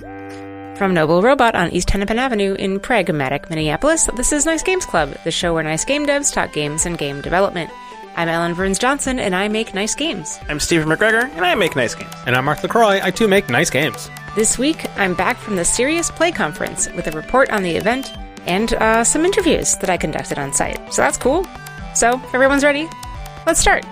From Noble Robot on East Hennepin Avenue in pragmatic Minneapolis, this is Nice Games Club, the show where nice game devs talk games and game development. I'm Ellen Burns Johnson, and I make nice games. I'm Stephen McGregor, and I make nice games. And I'm Mark LaCroix. I too make nice games. This week, I'm back from the Serious Play Conference with a report on the event and uh, some interviews that I conducted on site. So that's cool. So, if everyone's ready, let's start.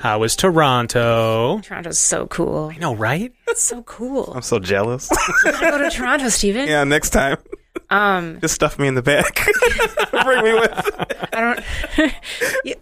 How was Toronto? Toronto's so cool. I know, right? It's so cool. I'm so jealous. I go to Toronto, Steven. yeah, next time, Um, just stuff me in the back. Bring me with. I don't.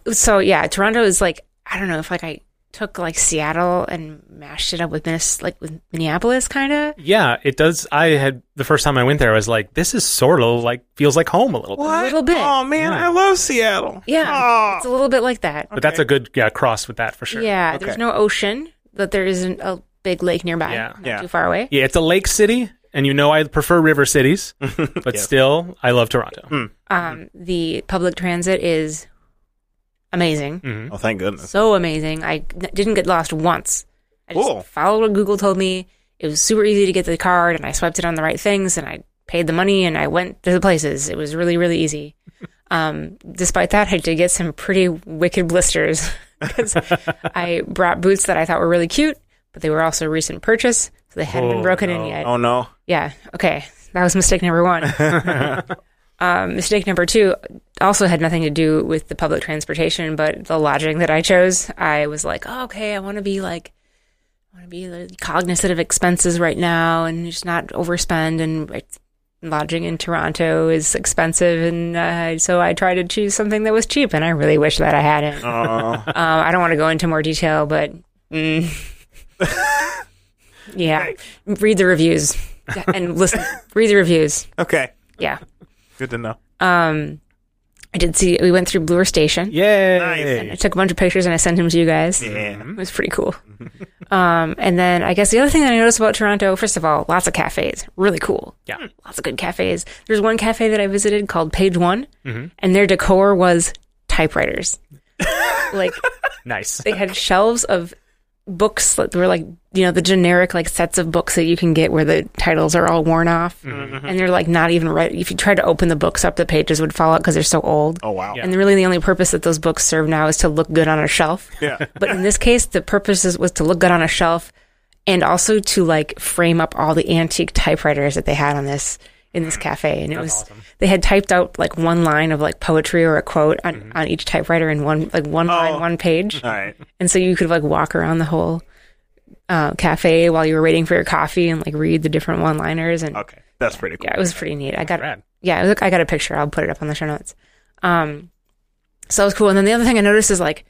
So yeah, Toronto is like I don't know if like I took like Seattle and mashed it up with Minnes- like with Minneapolis, kind of. Yeah, it does. I had the first time I went there, I was like, this is sort of like feels like home a little bit. What? little bit. Oh man, I love Seattle. Yeah, Oh. it's a little bit like that. But that's a good yeah cross with that for sure. Yeah, Okay. there's no ocean, but there isn't a big lake nearby. Yeah. not Yeah. too far away. Yeah, it's a lake city, and you know I prefer river cities, but Yes. still, I love Toronto. Um, the public transit is amazing, Mhm. Oh, thank goodness. so amazing. I n- didn't get lost once. I just Cool. followed what Google told me. It was super easy to get the card, and I swiped it on the right things, and I paid the money, and I went to the places. It was really, really easy. Um, despite that, I did get some pretty wicked blisters because I brought boots that I thought were really cute, but they were also a recent purchase, so they hadn't been Oh, broken no. in yet. Oh no. Yeah. Okay. That was mistake number one. um, mistake number two also had nothing to do with the public transportation, but the lodging that I chose. I was like, oh, okay, I want to be like, I want to be cognizant of expenses right now and just not overspend. And lodging in Toronto is expensive, and uh, so I tried to choose something that was cheap. And I really wish that I hadn't. Um, I don't want to go into more detail, but mm, yeah, read the reviews and listen. read the reviews. okay. Yeah. Good to know. Um, I did see. We went through Bloor Station. Yay! I took a bunch of pictures and I sent them to you guys. Yeah. It was pretty cool. um, and then I guess the other thing that I noticed about Toronto, first of all, lots of cafes, really cool. Yeah. lots of good cafes. There's one cafe that I visited called Page One, Mm-hmm. and their decor was typewriters. like Nice. they had shelves of books that were like you know the generic like sets of books that you can get where the titles are all worn off mm-hmm. Mm-hmm. and they're like not even right if you tried to open the books up the pages would fall out because they're so old Oh wow. Yeah. and really the only purpose that those books serve now is to look good on a shelf Yeah. but in this case the purpose is, was to look good on a shelf and also to like frame up all the antique typewriters that they had on this in this cafe and it was awesome. they had typed out like one line of like poetry or a quote on, on each typewriter in one like one line one page All right. and so you could like walk around the whole uh, cafe while you were waiting for your coffee and like read the different one liners and Okay. That's pretty cool. yeah it was pretty neat i got Rad. yeah look i got a picture i'll put it up on the show notes um so it was cool and then the other thing i noticed is like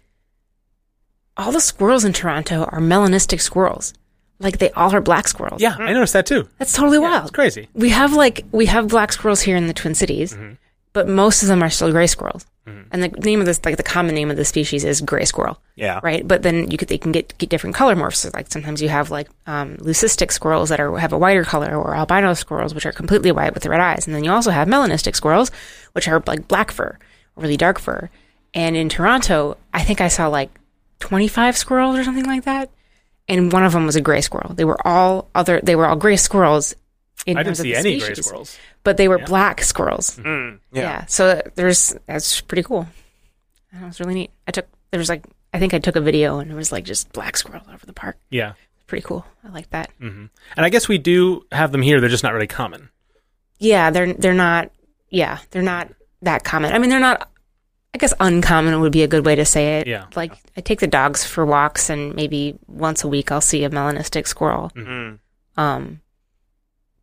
all the squirrels in toronto are melanistic squirrels like they all are black squirrels Yeah, I noticed that too. that's totally Yeah, wild it's crazy. we have like we have black squirrels here in the twin cities but most of them are still gray squirrels and the name of this like the common name of the species is gray squirrel Yeah. right? But then you could they can get, get different color morphs. So like sometimes you have like um, leucistic squirrels that are have a whiter color, or albino squirrels which are completely white with the red eyes, and then you also have melanistic squirrels which are like black fur, really dark fur. And in Toronto, I think I saw like twenty five squirrels or something like that, and one of them was a gray squirrel. They were all other. They were all gray squirrels. In the world. I didn't see the any gray squirrels. but they were black squirrels. Mm, Yeah. yeah. So there's that's pretty cool. That was really neat. I took there was like I think I took a video and it was like just black squirrel over the park. Yeah. Pretty cool. I like that. hmm And I guess we do have them here. They're just not really common. Yeah, they're they're not. Yeah, they're not that common. I mean, they're not. I guess uncommon would be a good way to say it. Yeah. Like I take the dogs for walks and maybe once a week I'll see a melanistic squirrel. Mm. Um,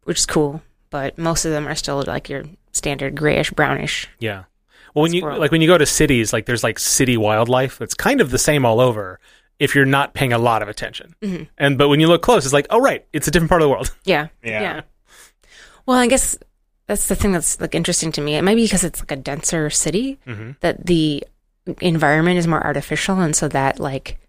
which is cool. But most of them are still like your standard grayish brownish. Yeah. Well, when you like when you go to cities, like there's like city wildlife. It's kind of the same all over. If you're not paying a lot of attention, Mhm. and but when you look close, it's like, oh right, it's a different part of the world. Yeah. Yeah. Well, I guess that's the thing that's like interesting to me. It might be because it's like a denser city hmm that the environment is more artificial, and so that like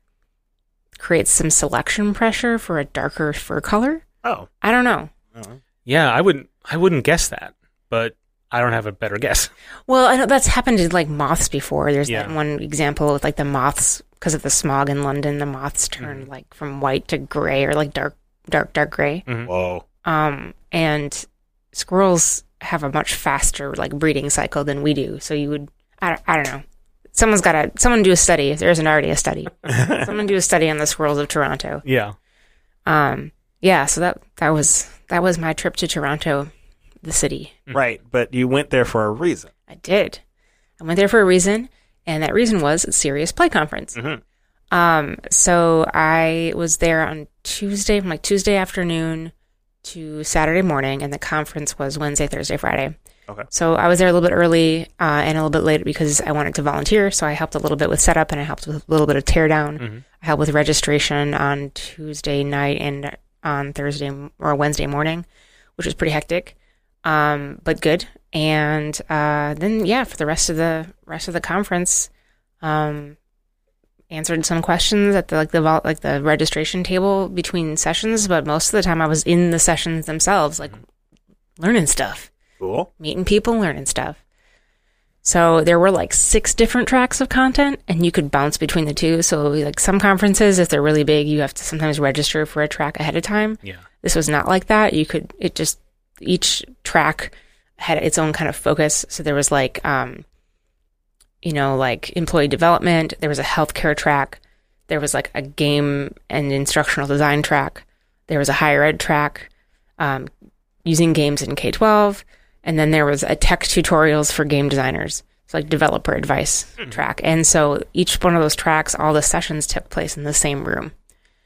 creates some selection pressure for a darker fur color. Oh. I don't know. Oh. Yeah, I wouldn't. I wouldn't guess that, but I don't have a better guess. Well, I know that's happened to like moths before. There's Yeah. that one example with like the moths because of the smog in London, the moths turn like from white to gray or like dark, dark, dark gray. Whoa. Um, and squirrels have a much faster like breeding cycle than we do. So you would, I, don't- I don't know. Someone's got to, someone do a study if there isn't already a study. someone do a study on the squirrels of Toronto. Yeah. Um, yeah. So that, that was, that was my trip to Toronto, the city. Right, but you went there for a reason. I did. I went there for a reason, and that reason was a Serious Play Conference. Um, so I was there on Tuesday, from like Tuesday afternoon to Saturday morning, and the conference was Wednesday, Thursday, Friday. Okay. So I was there a little bit early uh, and a little bit late because I wanted to volunteer. So I helped a little bit with setup and I helped with a little bit of teardown. I helped with registration on Tuesday night and on Thursday or Wednesday morning, which was pretty hectic, um, but good. And uh, then yeah, for the rest of the rest of the conference, um, answered some questions at the like the vol- like the registration table between sessions. But most of the time, I was in the sessions themselves, like learning stuff Cool. meeting people, learning stuff. So there were like six different tracks of content, and you could bounce between the two. So like some conferences, if they're really big, you have to sometimes register for a track ahead of time. Yeah. This was not like that. You could it just each track had its own kind of focus. So there was like um, you know, like employee development. There was a healthcare track. There was like a game and instructional design track. There was a higher ed track, um, using games in K twelve, and then there was a tech tutorials for game designers. It's like developer advice track. And so each one of those tracks, all the sessions took place in the same room.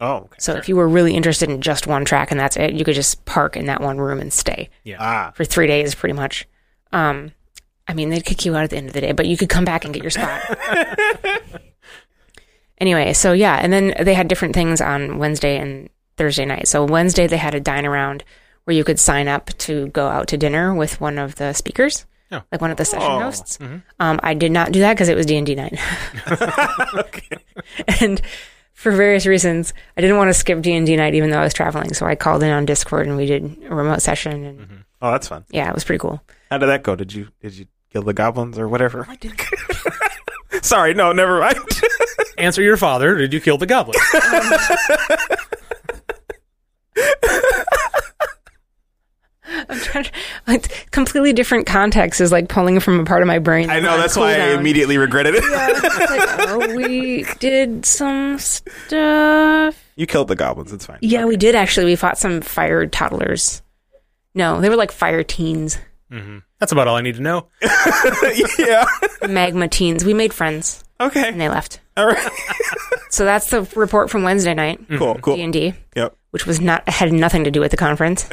Oh, okay. So if you were really interested in just one track and that's it, you could just park in that one room and stay Ah, for three days, pretty much. Um, I mean, they'd kick you out at the end of the day, but you could come back and get your spot. anyway, so yeah, and then they had different things on Wednesday and Thursday night. So Wednesday they had a dine around where you could sign up to go out to dinner with one of the speakers, Oh. like one of the session Oh. hosts. Um, I did not do that because it was D and D night, and for various reasons, I didn't want to skip D and D night even though I was traveling. So I called in on Discord and we did a remote session, and oh, that's fun. yeah, it was pretty cool. How did that go? Did you did you kill the goblins or whatever? I did. Sorry, no, never mind. Answer your father. Did you kill the goblin? I'm trying to, like, completely different context is like pulling from a part of my brain. I know that's why I immediately regretted it. It's like, oh, we did some stuff. you killed the goblins. It's fine. Yeah, we did actually. We fought some fire toddlers. No, they were like fire teens, That's about all I need to know. yeah. magma teens. We made friends Okay. and they left. All right. So that's the report from Wednesday night. Cool. Cool. D and D. Yep. which was not had nothing to do with the conference.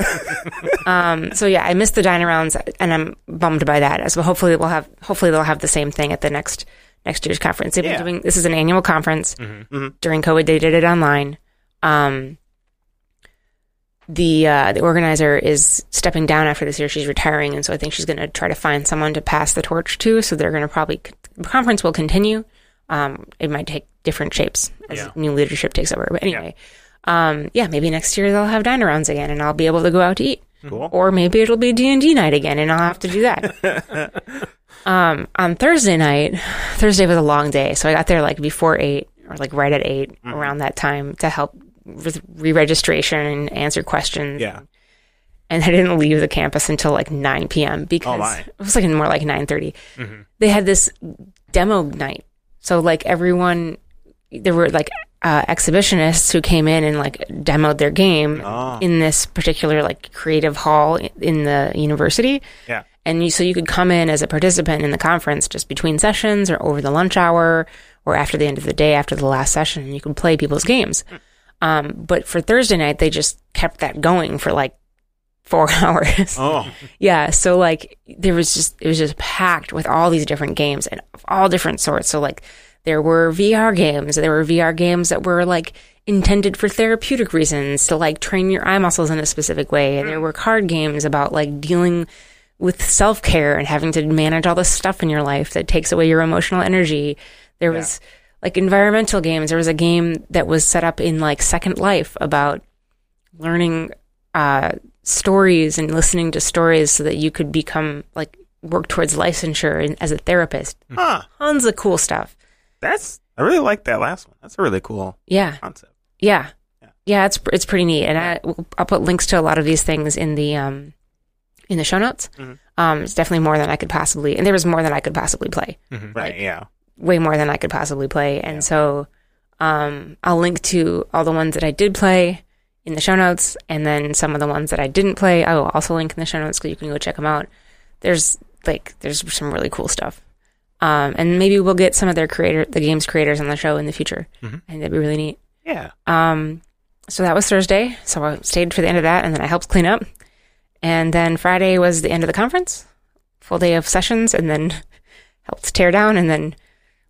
um, so yeah, I missed the dine rounds, and I'm bummed by that. So hopefully we'll have hopefully they'll have the same thing at the next next year's conference. They've Yeah. been doing this is an annual conference. Mhm. During COVID, they did it online. Um, the uh, the organizer is stepping down after this year. She's retiring, and so I think she's going to try to find someone to pass the torch to. So they're going to probably the conference will continue. Um, it might take different shapes as Yeah. new leadership takes over. But anyway, um, yeah, maybe next year they'll have dine rounds again, and I'll be able to go out to eat. Cool. Or maybe it'll be D and D night again, and I'll have to do that. um, on Thursday night, Thursday was a long day, so I got there like before eight or like right at 8 Mm-hmm. around that time to help with re-registration and answer questions. Yeah. and I didn't leave the campus until like nine p.m. because Oh, it was like more like nine mm-hmm. They had this demo night, so like everyone, there were like uh, exhibitionists who came in and like demoed their game Oh. in this particular like creative hall in the university. Yeah. And you, so you could come in as a participant in the conference just between sessions or over the lunch hour or after the end of the day after the last session, and you could play people's games. Mm. Um, but for Thursday night, they just kept that going for like four hours. Oh. Yeah, so like there was just it was just packed with all these different games and of all different sorts. So like there were VR games, there were VR games that were like intended for therapeutic reasons to like train your eye muscles in a specific way, and there were card games about like dealing with self-care and having to manage all the stuff in your life that takes away your emotional energy. There was like environmental games. There was a game that was set up in like Second Life about learning uh, stories and listening to stories so that you could become like work towards licensure as a therapist. Huh. Tons of cool stuff. That's I really like that last one. That's a really cool Yeah, concept. yeah, Yeah. yeah. It's it's pretty neat, and I I'll put links to a lot of these things in the um in the show notes. Mhm. Um, it's definitely more than I could possibly, and there was more than I could possibly play. Mhm. Right. Like- yeah. Way more than I could possibly play. And so um, I'll link to all the ones that I did play in the show notes, and then some of the ones that I didn't play, I will also link in the show notes so you can go check them out. There's like there's some really cool stuff, um, and maybe we'll get some of their creator, the games creators, on the show in the future. Mhm. I think that'd be really neat. Yeah. Um, so that was Thursday. So I stayed for the end of that, and then I helped clean up. And then Friday was the end of the conference, full day of sessions, and then helped tear down, and then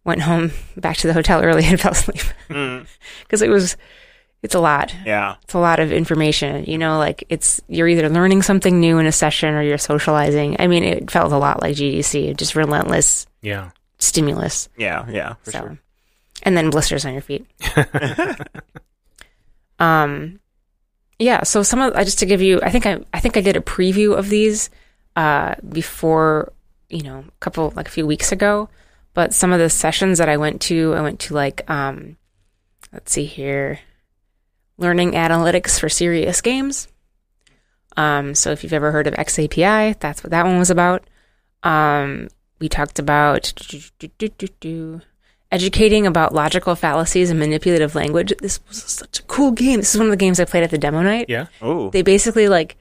went home back to the hotel early and fell asleep Mm, because it was it's a lot. yeah. It's a lot of information. You know, like it's you're either learning something new in a session or you're socializing. I mean, it felt a lot like GDC, just relentless Yeah. stimulus. Yeah. Yeah. For so, sure. and then blisters on your feet. um, yeah. So some of I just to give you, I think I I think I did a preview of these uh before you know a couple like a few weeks ago. But some of the sessions that I went to, I went to like um, let's see here, learning analytics for serious games. Um, so if you've ever heard of XAPI, that's what that one was about. Um, we talked about educating about logical fallacies and manipulative language. This was such a cool game. This is one of the games I played at the demo night. Yeah. Oh. They basically like,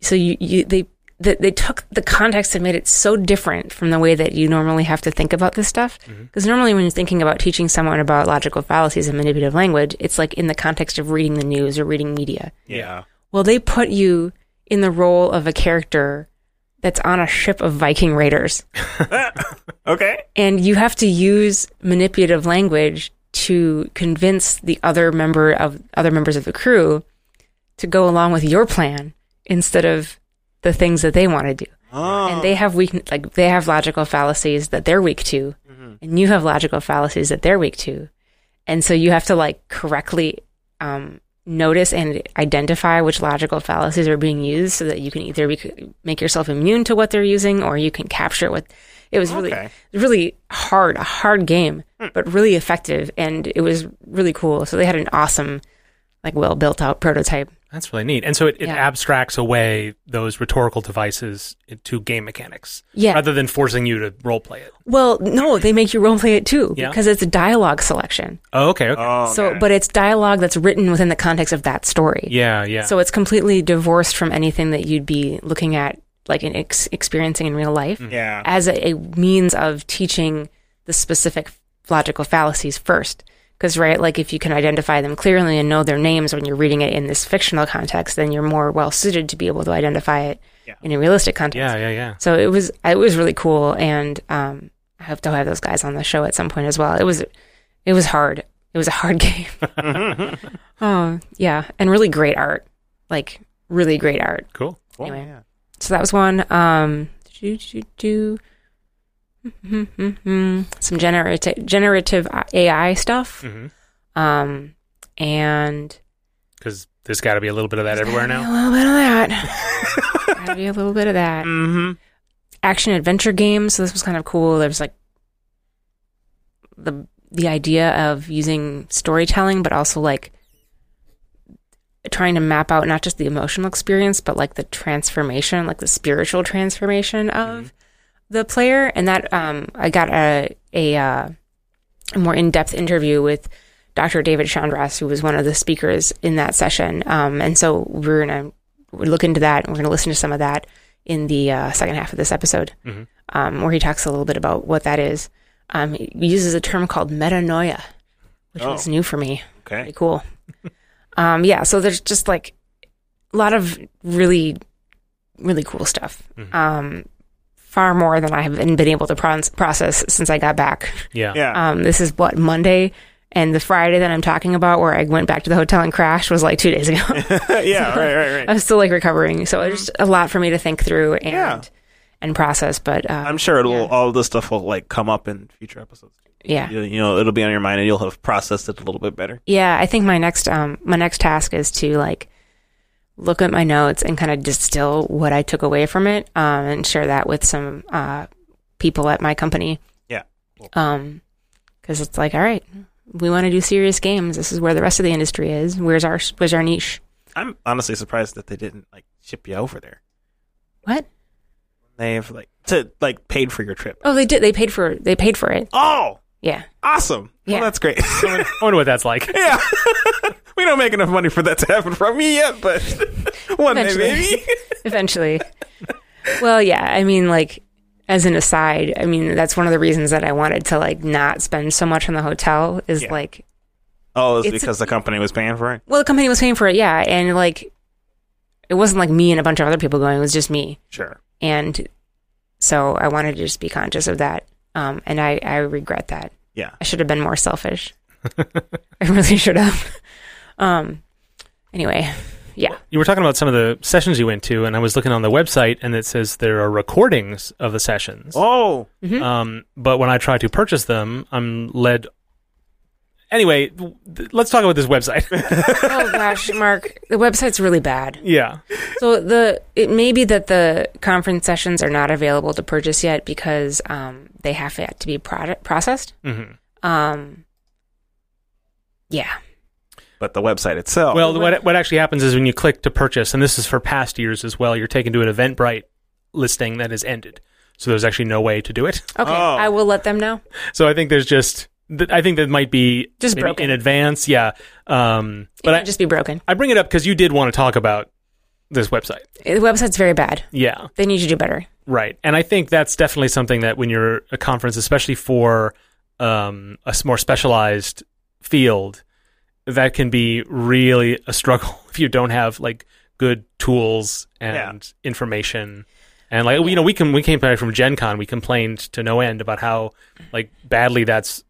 so you, you they, they they took the context and made it so different from the way that you normally have to think about this stuff. Mm-hmm. Because normally, when you're thinking about teaching someone about logical fallacies and manipulative language, it's like in the context of reading the news or reading media. Yeah. Well, they put you in the role of a character that's on a ship of Viking raiders Okay. and you have to use manipulative language to convince the other member of other members of the crew to go along with your plan instead of the things that they want to do. Oh. And they have weak like they have logical fallacies that they're weak to, and you have logical fallacies that they're weak to, and so you have to like correctly um, notice and identify which logical fallacies are being used, so that you can either be, make yourself immune to what they're using, or you can capture it with. It was really Okay. really hard, a hard game, but really effective, and it was really cool. So they had an awesome, like well built out prototype. That's really neat. And so it, it Yeah. abstracts away those rhetorical devices to game mechanics. Yeah. Rather than forcing you to role play it. Well, no, they make you role play it too Yeah. because it's a dialogue selection. Oh, okay. Okay. Oh, So, okay. but it's dialogue that's written within the context of that story. yeah. Yeah. So it's completely divorced from anything that you'd be looking at, like in ex- experiencing in real life, mm-hmm. yeah. as a, a means of teaching the specific logical fallacies first. Because right, like if you can identify them clearly and know their names when you're reading it in this fictional context, then you're more well suited to be able to identify it Yeah. in a realistic context. yeah. Yeah. Yeah. So it was it was really cool, and um, I hope to have those guys on the show at some point as well. It was it was hard. It was a hard game. oh yeah, and really great art, like really great art. Cool. Cool, anyway. yeah. So that was one. Um, do, do, do. Some generative generative AI stuff. hmm Um, and Because there's got to be a little bit of that everywhere now. A little bit of that. Gotta be a little bit of that. Mm-hmm. action adventure games. So this was kind of cool. There was like the the idea of using storytelling, but also like trying to map out not just the emotional experience, but like the transformation, like the spiritual transformation of the player. And that um, I got a a, uh, a more in depth interview with Dr. David Chandross, who was one of the speakers in that session. Um, and so we're gonna look into that. and We're gonna listen to some of that in the uh, second half of this episode, Mhm. um, where he talks a little bit about what that is. Um, he uses a term called metanoia, which Oh. was new for me. Pretty Okay. cool. um, yeah, so there's just like a lot of really, really cool stuff. Mhm. Far more than I have been, been able to process since I got back. Yeah. Yeah. Um, this is what Monday, and the Friday that I'm talking about, where I went back to the hotel and crashed, was like two days ago. yeah. Right. Right. Right. I'm still like recovering, so it's just a lot for me to think through and Yeah. and process. But uh, I'm sure it'll yeah. all this stuff will like come up in future episodes. yeah, You, you know, it'll be on your mind, and you'll have processed it a little bit better. yeah. I think my next um my next task is to like look at my notes and kind of distill what I took away from it, um, and share that with some uh people at my company. Yeah. Cool. Um, because it's like, all right, we want to do serious games. This is where the rest of the industry is. Where's our where's our niche? I'm honestly surprised that they didn't like ship you over there. What? They've like to like paid for your trip. Oh, they did. They paid for they paid for it. Oh, Yeah. awesome! Yeah. Well, that's great. I wonder what that's like. yeah, we don't make enough money for that to happen from me yet, but one day maybe. Eventually. well, yeah. I mean, like as an aside, I mean that's one of the reasons that I wanted to like not spend so much on the hotel is Yeah. like oh, it's, It's- because the company was paying for it. well, the company was paying for it, yeah, and like it wasn't like me and a bunch of other people going; it was just me. Sure. and so I wanted to just be conscious of that. Um, and I, I regret that. Yeah. I should have been more selfish. I really should have. Um, anyway, yeah. You were talking about some of the sessions you went to, and I was looking on the website, and it says there are recordings of the sessions. Oh, Um, but when I try to purchase them, I'm led. Anyway, th- let's talk about this website. Oh gosh, Mark, the website's really bad. yeah. So the it may be that the conference sessions are not available to purchase yet because um, they have to be product processed. hmm Um, yeah. but the website itself. Well, what what actually happens is when you click to purchase, and this is for past years as well, you're taken to an Eventbrite listing that is ended. So there's actually no way to do it. Okay, Oh. I will let them know. So I think there's just, th- I think that might be Just broken. in advance. Yeah. Um, but might I, just be broken. I bring it up because you did want to talk about this website. The website's very bad. Yeah. They need to do better. Right. And I think that's definitely something that when you're a conference, especially for um, a s- more specialized field, that can be really a struggle if you don't have like good tools and information. And like you know, we can we came back from Gen Con, we complained to no end about how like badly that's it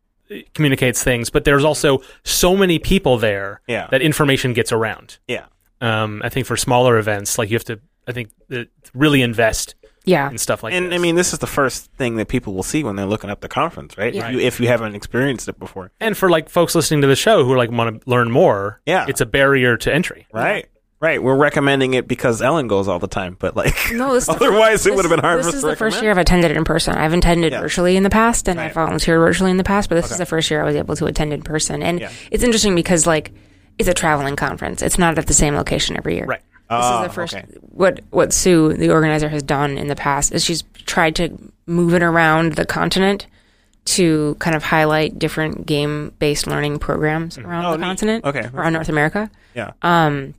communicates things, but there's also so many people there Yeah. that information gets around. yeah. Um, I think for smaller events, like you have to, I think, uh, really invest Yeah. in stuff like that. and this. I mean, this is the first thing that people will see when they're looking up the conference, right? Yeah. If, you, if you haven't experienced it before, and for like folks listening to the show who are like want to learn more, Yeah. it's a barrier to entry. right? Right. We're recommending it because Ellen goes all the time, but like, No, this is the otherwise it would have been hard This is the first year I've attended it in person. I've attended Yeah. virtually in the past, and Right. I've volunteered virtually in the past. But this is the first year I was able to attend in person, and Yeah. it's interesting because like it's a traveling conference. It's not at the same location every year. Right. This Oh, is the first. okay. What what Sue, the organizer, has done in the past is she's tried to move it around the continent to kind of highlight different game based learning programs around Oh, the neat. continent Okay. around North America. Yeah. Um,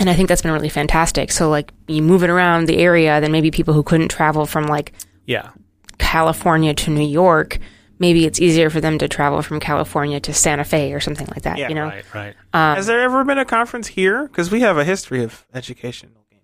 and I think that's been really fantastic. So like you move it around the area, then maybe people who couldn't travel from like Yeah. California to New York, maybe it's easier for them to travel from California to Santa Fe or something like that. Yeah, you know, Right. Right. um, Has there ever been a conference here? Because we have a history of educational games.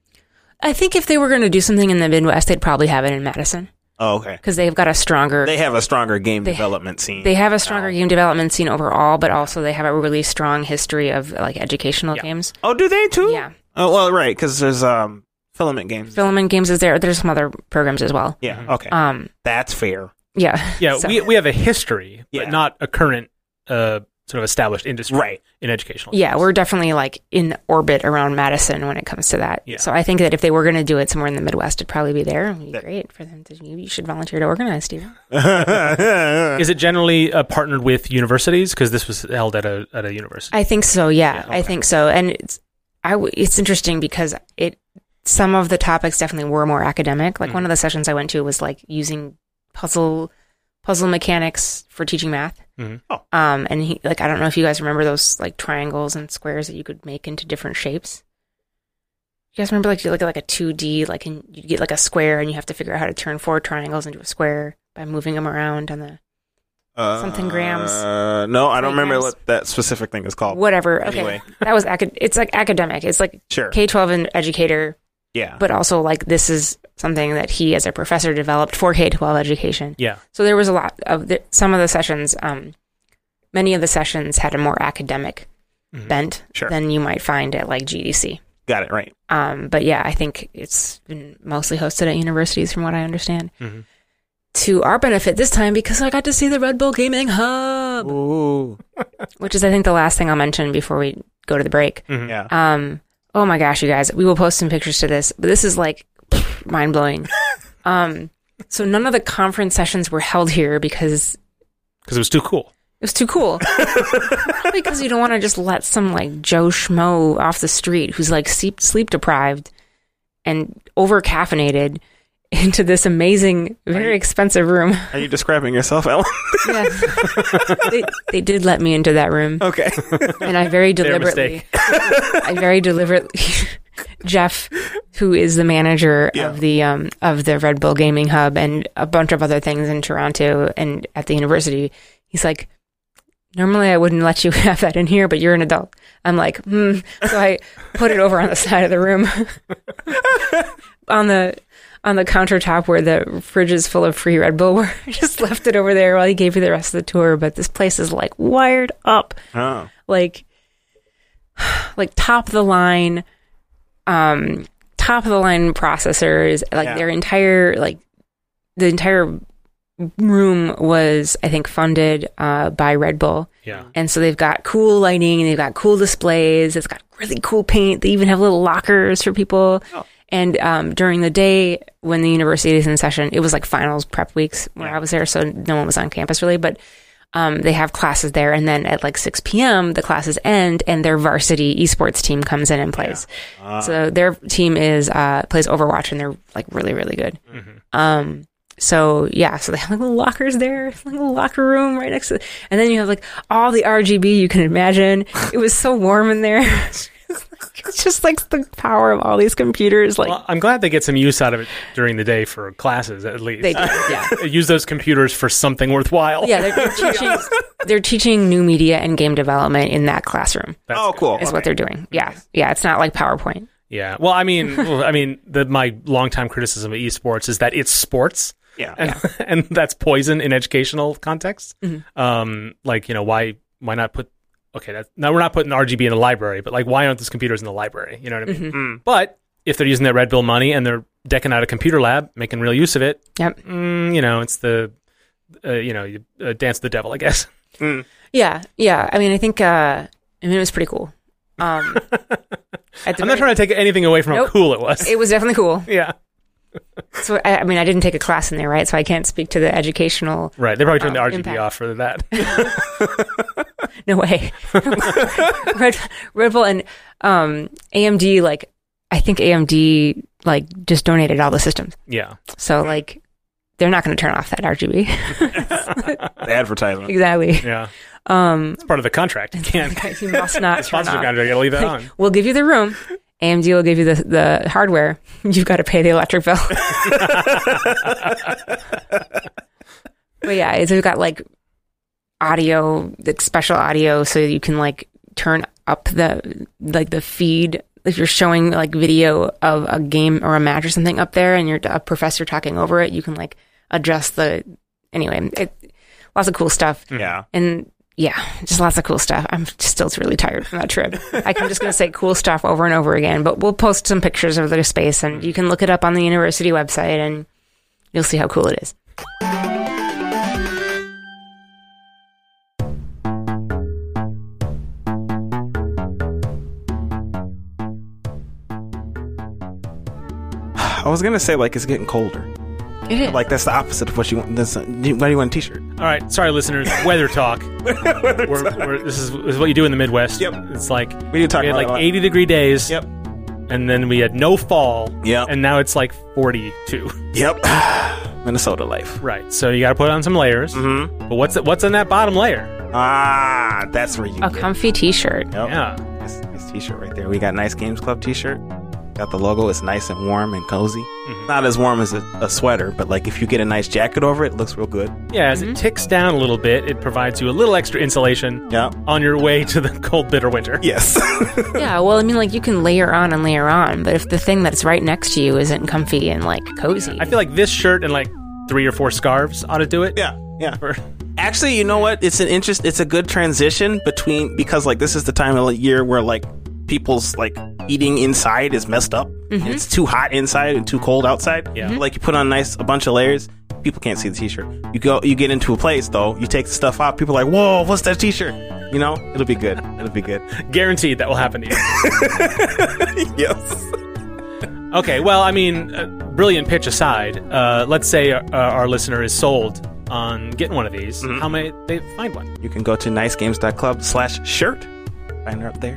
I think if they were going to do something in the Midwest, they'd probably have it in Madison Oh, okay. because they've got a stronger. They have a stronger game They- development scene. They have a stronger game development scene overall, but also they have a really strong history of like educational Yeah. games. oh, do they too? Yeah, Oh, well, right. Because there's um filament games. Filament Games is there. There's some other programs as well. yeah. Okay. Um, That's fair. yeah, Yeah. So- We we have a history, Yeah. but not a current uh, sort of established industry Right. in educational. yeah, games. we're definitely like in orbit around Madison when it comes to that. Yeah. So I think that if they were going to do it somewhere in the Midwest, it'd probably be there. It'd be That- great for them to. You should volunteer to organize, Steven. Is it generally uh, partnered with universities? Because this was held at a at a university. I think so. Yeah, Yeah, I think so. And it's I w- it's interesting because it some of the topics definitely were more academic. Like Mm. one of the sessions I went to was like using puzzle puzzle mechanics for teaching math. Mhm. Oh. Um, and he like I don't know if you guys remember those like triangles and squares that you could make into different shapes. You guys remember like you look at like a two D like and you get like a square and you have to figure out how to turn four triangles into a square by moving them around on the Something grams. Uh, no, I don't remember grams. what that specific thing is called. whatever. Okay, Anyway. that was acad- It's like academic. It's like Sure. K twelve and educator, yeah. but also like this is something that he as a professor developed for K twelve education. Yeah. So there was a lot of the, some of the sessions. Um, many of the sessions had a more academic Mhm. bent Sure. than you might find at like GDC. Got it right. Um, but yeah, I think it's been mostly hosted at universities, from what I understand. Mhm. To our benefit this time because I got to see the Red Bull Gaming Hub, Ooh. which is I think the last thing I'll mention before we go to the break. Mhm. Yeah. Um, oh my gosh, you guys, we will post some pictures to this, but this is like mind blowing. um, so none of the conference sessions were held here because Because it was too cool. It was too cool. Probably because you don't want to just let some like Joe Schmo off the street who's like sleep sleep deprived and over caffeinated into this amazing, very expensive room. Are you describing yourself, Ellen? Yes. they, they did let me into that room, okay. and I very deliberately, I very deliberately, Jeff, who is the manager Yeah. of the um of the Red Bull Gaming Hub and a bunch of other things in Toronto and at the university, he's like. Normally, I wouldn't let you have that in here, but you're an adult. I'm like, hmm. So I put it over on the side of the room, on the on the countertop where the fridge is full of free Red Bull. Where I just left it over there while he gave you the rest of the tour. But this place is like wired up, Oh. like like top of the line, um, top of the line processors. Like Yeah. their entire like the entire room was, I think, funded uh, by Red Bull. Yeah. And so they've got cool lighting and they've got cool displays. It's got really cool paint. They even have little lockers for people. Oh. And um, during the day when the university is in session, it was like finals prep weeks where I was there, so no one was on campus really. But um, they have classes there, and then at like 6 p.m. the classes end, and their varsity esports team comes in and plays. so their team is uh, plays Overwatch, and they're like really really good. Um, so yeah, so they have like little lockers there, like a little locker room right next to, and then you have like all the RGB you can imagine. It was so warm in there. it's just like the power of all these computers. Like Well, I'm glad they get some use out of it during the day for classes, at least. they, do, yeah, Use those computers for something worthwhile. yeah. They're, they're teaching they're teaching new media and game development in that classroom. That's oh, cool. Is what they're doing. Yeah, yeah. It's not like PowerPoint. Yeah. Well, I mean, well, I mean, the, my longtime criticism of esports is that it's sports, Yeah. and, and that's poison in educational contexts. Mm-hmm. Um, like you know, why why not put? Okay, that, now we're not putting RGB in the library, but like, why aren't these computers in the library? You know what I mean? Mm-hmm. But if they're using that Red Bull money and they're decking out a computer lab, making real use of it, Yep. mm, you know, it's the uh, you know, you, uh, dance with the devil, I guess. Yeah, yeah. I mean, I think. uh I mean, it was pretty cool. Um, I'm not trying to take anything away from Nope. how cool it was. It was definitely cool. yeah. So I, I mean, I didn't take a class in there, right? So I can't speak to the educational. Right. They probably turned Um, the RGB impact. off for that. No way. Red, Red Bull and um, AMD, like I think AMD like just donated all the systems. yeah. So like they're not going to turn off that RGB. The advertisement. exactly. Yeah. Um, It's part of the contract. You can't. you must not turn Sponsorship off. contract. You gotta leave that Like, on. we'll give you the room. AMD will give you the the hardware. You've got to pay the electric bill. but yeah, it's we've got like audio, like special audio, so you can like turn up the like the feed. If you're showing like video of a game or a match or something up there, and you're a professor talking over it, you can like adjust the. Anyway, it, lots of cool stuff Yeah. and yeah, just lots of cool stuff. I'm still really tired from that trip. I'm just going to say cool stuff over and over again, but we'll post some pictures of their space and you can look it up on the university website and you'll see how cool it is. I was gonna say like it's getting colder. It is. Like that's the opposite of what you want. That's, why do you want a t-shirt? All right. Sorry, listeners. Weather talk. We're, we're, this, is, this is what you do in the Midwest. Yep. It's like We need to talk we had about like it a lot. 80 degree days. Yep. And then we had no fall. Yep. And now it's like 42. Yep. Minnesota life. Right. So you got to put on some layers. Mm-hmm. But what's what's in that bottom layer? Ah, that's where you. a get- comfy t-shirt. Yep. Yeah. Nice, nice t-shirt right there. We got nice Games Club t-shirt. Got the logo. It's nice and warm and cozy. Mm-hmm. Not as warm as a, a sweater, but like if you get a nice jacket over it, it looks real good. Yeah. As it ticks down a little bit, it provides you a little extra insulation Yeah. on your way to the cold, bitter winter. Yes. Yeah, well, I mean, like you can layer on and layer on, but if the thing that's right next to you isn't comfy and like cozy, I feel like this shirt and like three or four scarves ought to do it. yeah. Yeah. For- Actually, you know what? It's an interest. It's a good transition between because like this is the time of the year where like people's like eating inside is messed up. And it's too hot inside and too cold outside. Yeah. Mhm. Like you put on nice a bunch of layers. People can't see the t-shirt. You go, you get into a place though. You take the stuff off. People are like, whoa, what's that t-shirt? You know, it'll be good. It'll be good. Guaranteed that will happen to you. yes. Okay, well, I mean, uh, brilliant pitch aside, uh, let's say uh, our listener is sold on getting one of these, Mhm. how may they find one? You can go to nicegames.club slash shirt. Find her up there.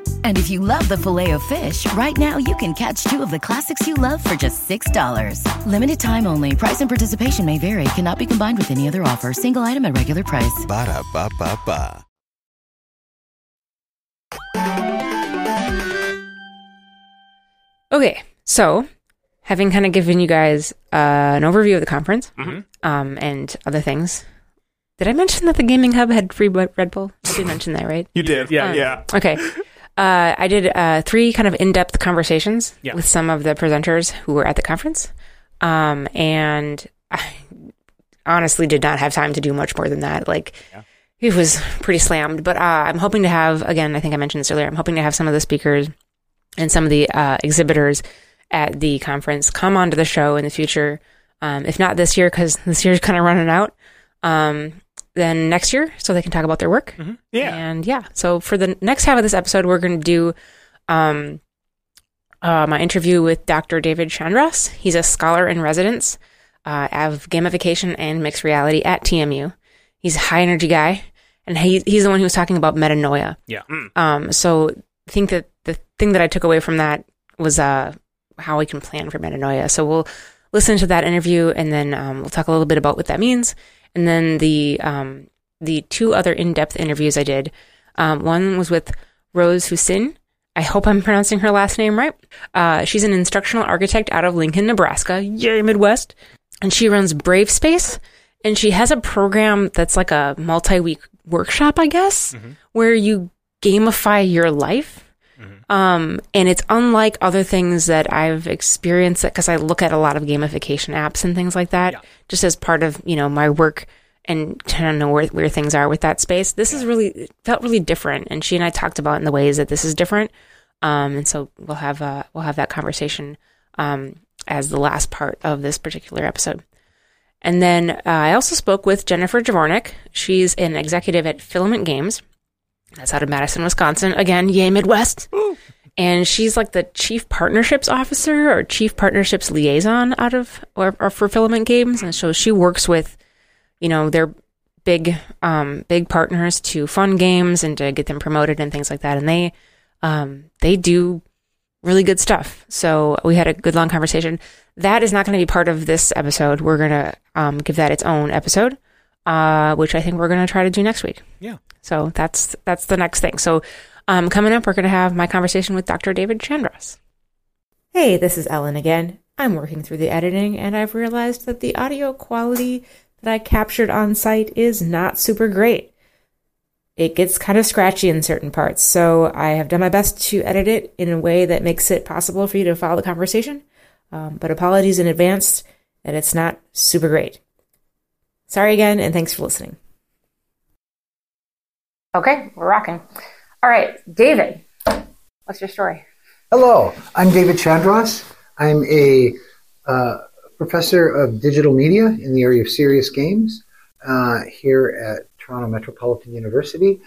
And if you love the Filet-O-Fish, right now you can catch two of the classics you love for just $6. Limited time only. Price and participation may vary. Cannot be combined with any other offer. Single item at regular price. Ba-da-ba-ba-ba. Okay, so having kind of given you guys uh, an overview of the conference um, and other things, did I mention that the Gaming Hub had free Red Red Bull? I did mention that, right? You did. Yeah. Yeah. Okay. Uh, I did uh, three kind of in depth conversations Yeah. with some of the presenters who were at the conference. Um, and I honestly did not have time to do much more than that. Like, it was pretty slammed. But uh, I'm hoping to have, again, I think I mentioned this earlier, I'm hoping to have some of the speakers and some of the uh, exhibitors at the conference come onto the show in the future. Um, if not this year, because this year's kind of running out, um, then next year, so they can talk about their work. Yeah. And yeah, so for the next half of this episode, we're going to do um, uh, my interview with Dr. David Chandross. He's a scholar in residence uh, of gamification and mixed reality at TMU. He's a high energy guy, and he, he's the one who was talking about metanoia. Yeah. Um, so I think that the thing that I took away from that was uh, how we can plan for metanoia. So we'll listen to that interview, and then um, we'll talk a little bit about what that means, and then the um, the two other in depth interviews I did. Um, one was with Rose Husin. I hope I'm pronouncing her last name right. Uh, she's an instructional architect out of Lincoln, Nebraska. Yay, Midwest. And she runs Brave Space. And she has a program that's like a multi week workshop, I guess, where you gamify your life. Um, and it's unlike other things that I've experienced because I look at a lot of gamification apps and things like that, Yeah. just as part of, you know, my work and kind of know where, where things are with that space. This is really, felt really different. And she and I talked about in the ways that this is different. Um, and so we'll have, uh, we'll have that conversation, um, as the last part of this particular episode. And then uh, I also spoke with Jennifer Javornik. She's an executive at Filament Games. That's out of Madison, Wisconsin. Again, yay, Midwest. And she's like the chief partnerships officer or chief partnerships liaison out of or, or for Filament Games. And so she works with, you know, their big, um, big partners to fund games and to get them promoted and things like that. And they, um, they do really good stuff. So we had a good long conversation. That is not going to be part of this episode. We're going to um, give that its own episode, uh, which I think we're going to try to do next week. Yeah. So that's that's the next thing. So um, coming up, we're going to have my conversation with Dr. David Chandross. Hey, this is Ellen again. I'm working through the editing, and I've realized that the audio quality that I captured on site is not super great. It gets kind of scratchy in certain parts, so I have done my best to edit it in a way that makes it possible for you to follow the conversation. Um, but apologies in advance that it's not super great. Sorry again, and thanks for listening. Okay, we're rocking. All right, David, what's your story? Hello, I'm David Chandross. I'm a uh, professor of digital media in the area of serious games uh, here at Toronto Metropolitan University.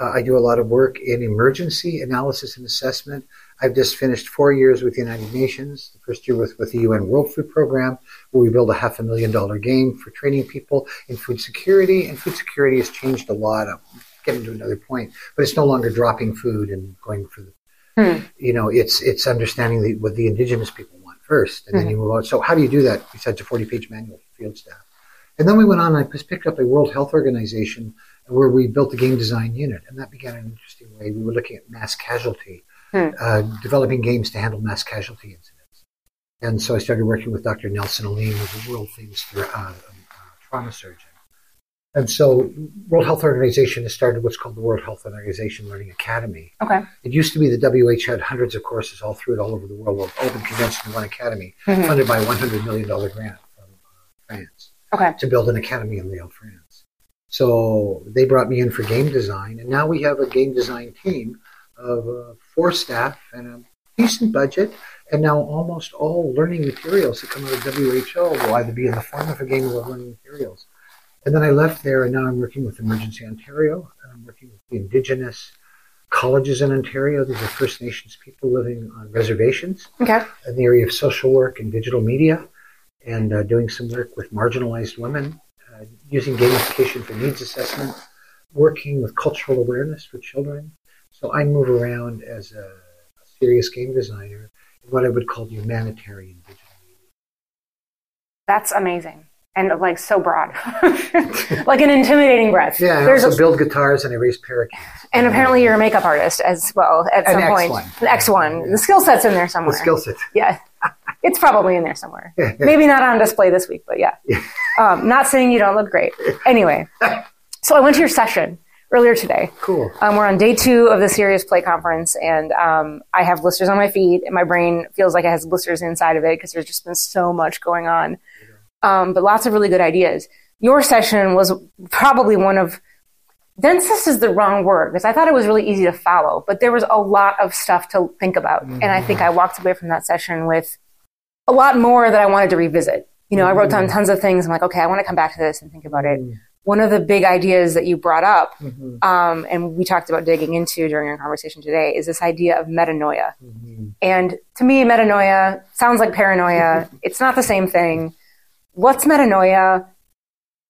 Uh, I do a lot of work in emergency analysis and assessment. I've just finished four years with the United Nations. The first year with, with the UN World Food Program, where we built a half a million dollar game for training people in food security. And food security has changed a lot. I'll get into another point, but it's no longer dropping food and going for the hmm. you know, it's it's understanding the, what the indigenous people want first, and then hmm. you move on. So how do you do that besides a forty-page manual for field staff? And then we went on. and I just picked up a World Health Organization where we built a game design unit, and that began an interesting way. We were looking at mass casualty, uh, developing games to handle mass casualty incidents. And so I started working with Dr. Nelson Aline, who's a world famous uh, uh, trauma surgeon. And so World Health Organization has started what's called the World Health Organization Learning Academy. Okay. It used to be the WHO had hundreds of courses all through it, all over the world, all been condensed in one academy, funded by a $100 million grant from uh, France Okay. to build an academy in Lille, France. So they brought me in for game design, and now we have a game design team of uh, four staff and a decent budget. And now almost all learning materials that come out of WHO will either be in the form of a game or learning materials. And then I left there, and now I'm working with Emergency Ontario, and I'm working with the Indigenous colleges in Ontario. These are First Nations people living on reservations Okay. in the area of social work and digital media, and uh, doing some work with marginalized women, uh, using gamification for needs assessment, working with cultural awareness for children. So I move around as a, serious game designer in what I would call humanitarian digital media. That's amazing. And like so broad. like an intimidating breadth. Yeah, I There's also a- build guitars and I raise parakeets. and apparently you're a makeup artist as well at An some point. X1. An X1. The skill set's in there somewhere. The skill set. Yeah. It's probably in there somewhere. Maybe not on display this week, but yeah. Um, not saying you don't look great. Anyway, so I went to your session earlier today. Cool. Um, we're on day two of the Serious Play Conference, and um, I have blisters on my feet, and my brain feels like it has blisters inside of it because there's just been so much going on. Um, but lots of really good ideas. Your session was probably one of densest is the wrong word because I thought it was really easy to follow, but there was a lot of stuff to think about, and I think I walked away from that session with a lot more that I wanted to revisit. You know, I wrote down tons of things. I'm like, okay, I want to come back to this and think about it. One of the big ideas that you brought up, um, and we talked about digging into during our conversation today, is this idea of metanoia. And to me, metanoia sounds like paranoia. it's not the same thing. What's metanoia,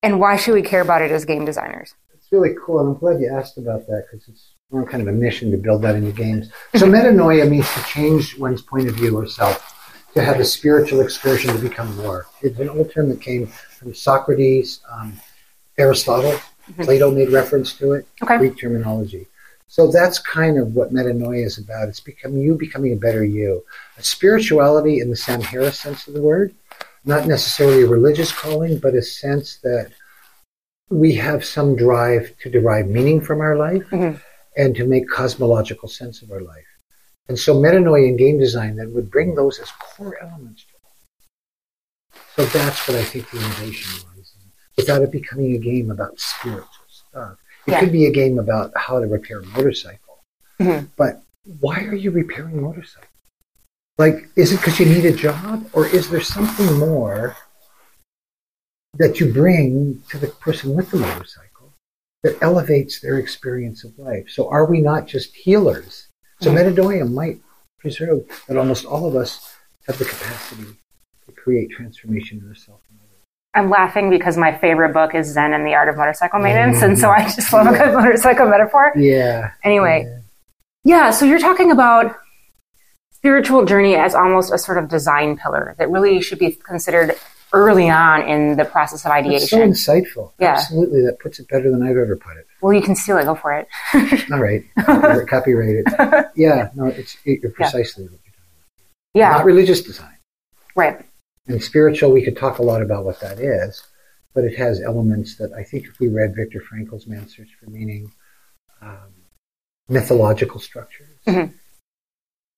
and why should we care about it as game designers? It's really cool, and I'm glad you asked about that because it's more kind of a mission to build that into games. So metanoia means to change one's point of view or self, to have a spiritual excursion to become more. It's an old term that came from Socrates, um, Aristotle, Plato made reference to it, Okay. Greek terminology. So that's kind of what metanoia is about. It's become you becoming a better you. A spirituality in the Sam Harris sense of the word, not necessarily a religious calling, but a sense that we have some drive to derive meaning from our life Mhm. and to make cosmological sense of our life. And so metanoia in game design then would bring those as core elements to it. So that's what I think the innovation was. Without it becoming a game about spiritual stuff. It Yeah. could be a game about how to repair a motorcycle. Mhm. But why are you repairing motorcycles? Like, is it because you need a job, or is there something more that you bring to the person with the motorcycle that elevates their experience of life? So, are we not just healers? So, metanoia might preserve that almost all of us have the capacity to create transformation in ourselves. I'm laughing because my favorite book is Zen and the Art of Motorcycle Maintenance, and so I just love a good motorcycle metaphor. Yeah. Anyway, yeah, so you're talking about spiritual journey as almost a sort of design pillar that really should be considered early on in the process of That's so ideation. insightful. Yeah. Absolutely. That puts it better than I've ever put it. well, you can steal it. Go for it. All right. Copyright it. Yeah. No, it's you're precisely what you're talking about. Yeah. Not religious design. right. And spiritual, we could talk a lot about what that is, but it has elements that I think if we read Viktor Frankl's Man's Search for Meaning, um, mythological structures, Mhm.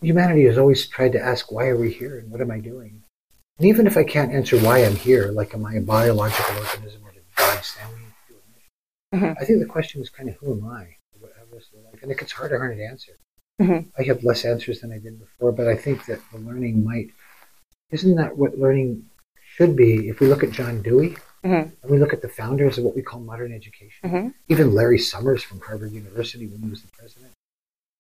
humanity has always tried to ask, why are we here and what am I doing? And even if I can't answer why I'm here, like am I a biological organism or did God send me to do a mission? Mhm. I think the question is kind of who am I? What how is the life? And it gets harder and harder to answer. Mhm. I have less answers than I did before, but I think that the learning might isn't that what learning should be? If we look at John Dewey Mhm. and we look at the founders of what we call modern education, Mhm. even Larry Summers from Harvard University when he was the president,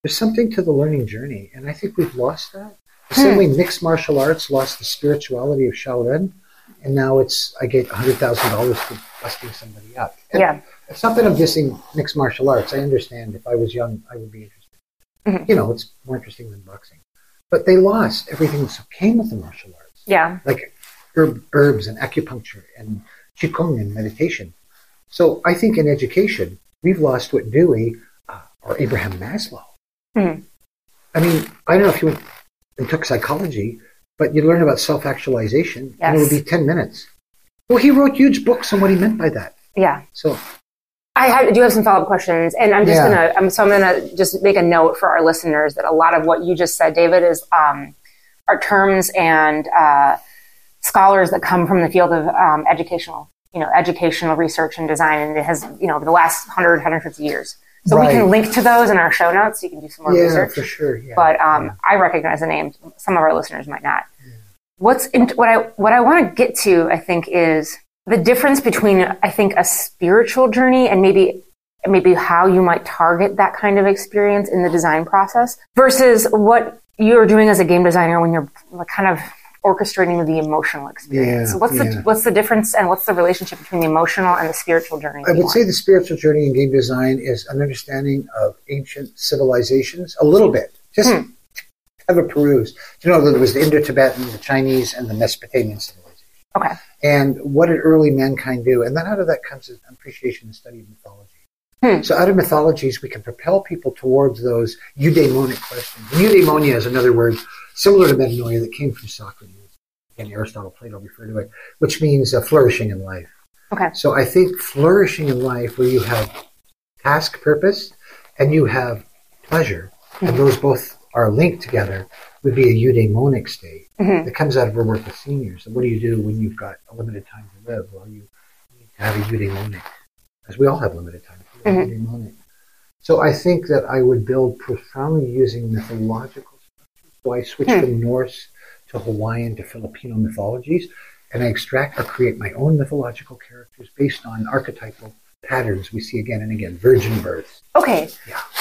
there's something to the learning journey, and I think we've lost that. The same Hmm. way mixed martial arts lost the spirituality of Shaolin, and now it's I get hundred thousand dollars for busting somebody up. And Yeah. it's not that I'm dissing mixed martial arts. I understand if I was young, I would be interested. Mhm. You know, it's more interesting than boxing. But they lost everything that came with the martial arts, Yeah. like herb, herbs and acupuncture and qigong and meditation. So I think in education, we've lost what Dewey uh, or Abraham Maslow. Mhm. I mean, I don't know if you went and took psychology, but you learn about self-actualization, and it would be ten minutes. Well, he wrote huge books on what he meant by that. Yeah. So I do have some follow up questions, and I'm just Yeah. gonna. I'm, so I'm gonna just make a note for our listeners that a lot of what you just said, David, is um, are terms and uh, scholars that come from the field of um, educational you know, educational research and design, and it has, you know, over the last 100, 150 years. So we can link to those in our show notes. So you can do some more yeah, research. for sure. Yeah. But um, I recognize the name. Some of our listeners might not. What's in, what I what I want to get to, I think, is the difference between I think a spiritual journey and maybe maybe how you might target that kind of experience in the design process versus what you're doing as a game designer when you're like, kind of orchestrating the emotional experience. Yeah, So what's the what's the difference and what's the relationship between the emotional and the spiritual journey? I would say the spiritual journey in game design is an understanding of ancient civilizations a little bit. Just Hmm. have a peruse. You know, there was the Indo-Tibetan, the Chinese, and the Mesopotamian civilization. okay. And what did early mankind do? And then out of that comes an appreciation and study of mythology. Hmm. So out of mythologies, we can propel people towards those eudaimonic questions. And eudaimonia is another word similar to metanoia that came from Socrates. And Aristotle, Plato refer to it, which means uh, flourishing in life. Okay. So I think flourishing in life, where you have task purpose and you have pleasure, and those both are linked together, would be a eudaimonic state that comes out of our work with seniors. And what do you do when you've got a limited time to live? Well, you need to have a eudaimonic, because we all have limited time. Eudaimonic. So I think that I would build profoundly using mythological structures. So I switch from Norse to Hawaiian to Filipino mythologies, and I extract or create my own mythological characters based on archetypal patterns we see again and again. Virgin births. Okay.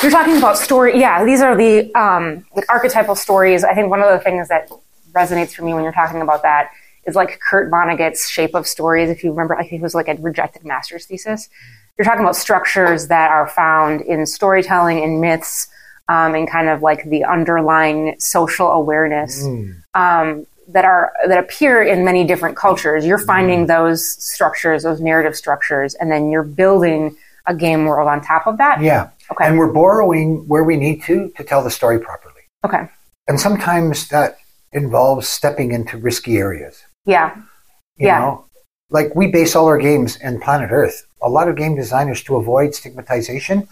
You're talking about story. Yeah, these are the um, like archetypal stories. I think one of the things that resonates for me when you're talking about that is like Kurt Vonnegut's Shape of Stories. If you remember, I think it was like a rejected master's thesis. You're talking about structures that are found in storytelling, in myths, um, and kind of like the underlying social awareness um, that are that appear in many different cultures. You're finding those structures, those narrative structures, and then you're building a game world on top of that. Yeah. Okay. And we're borrowing where we need to to tell the story properly. Okay. And sometimes that involves stepping into risky areas. Yeah. You Yeah. know, like we base all our games in planet Earth. A lot of game designers, to avoid stigmatization,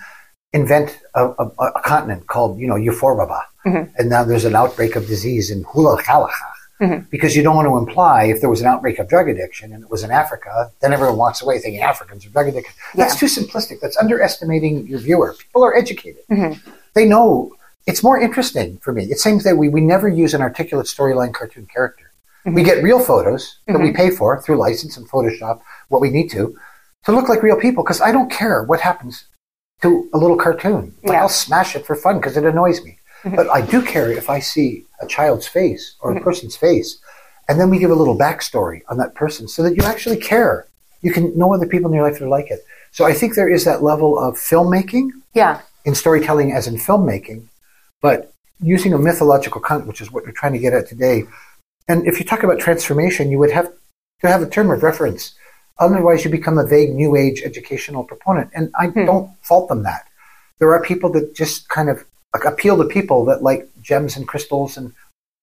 invent a, a, a continent called, you know, Euphorba. Mm-hmm. And now there's an outbreak of disease in Hula mm-hmm. Because you don't want to imply if there was an outbreak of drug addiction and it was in Africa, then everyone walks away thinking Africans are drug addicted. That's too simplistic. That's underestimating your viewer. People are educated. Mm-hmm. They know it's more interesting for me. It seems that we, we never use an articulate storyline cartoon character. We get real photos that we mm-hmm. pay for through license and Photoshop, what we need to, to look like real people because I don't care what happens to a little cartoon. Like, Yeah. I'll smash it for fun because it annoys me. Mm-hmm. But I do care if I see a child's face or a mm-hmm. person's face, and then we give a little backstory on that person so that you actually care. You can know other people in your life that are like it. So I think there is that level of filmmaking Yeah. in storytelling as in filmmaking, but using a mythological content, which is what we're trying to get at today. And if you talk about transformation, you would have to have a term of reference. Otherwise, you become a vague new age educational proponent. And I hmm. don't fault them that. There are people that just kind of like, appeal to people that like gems and crystals and,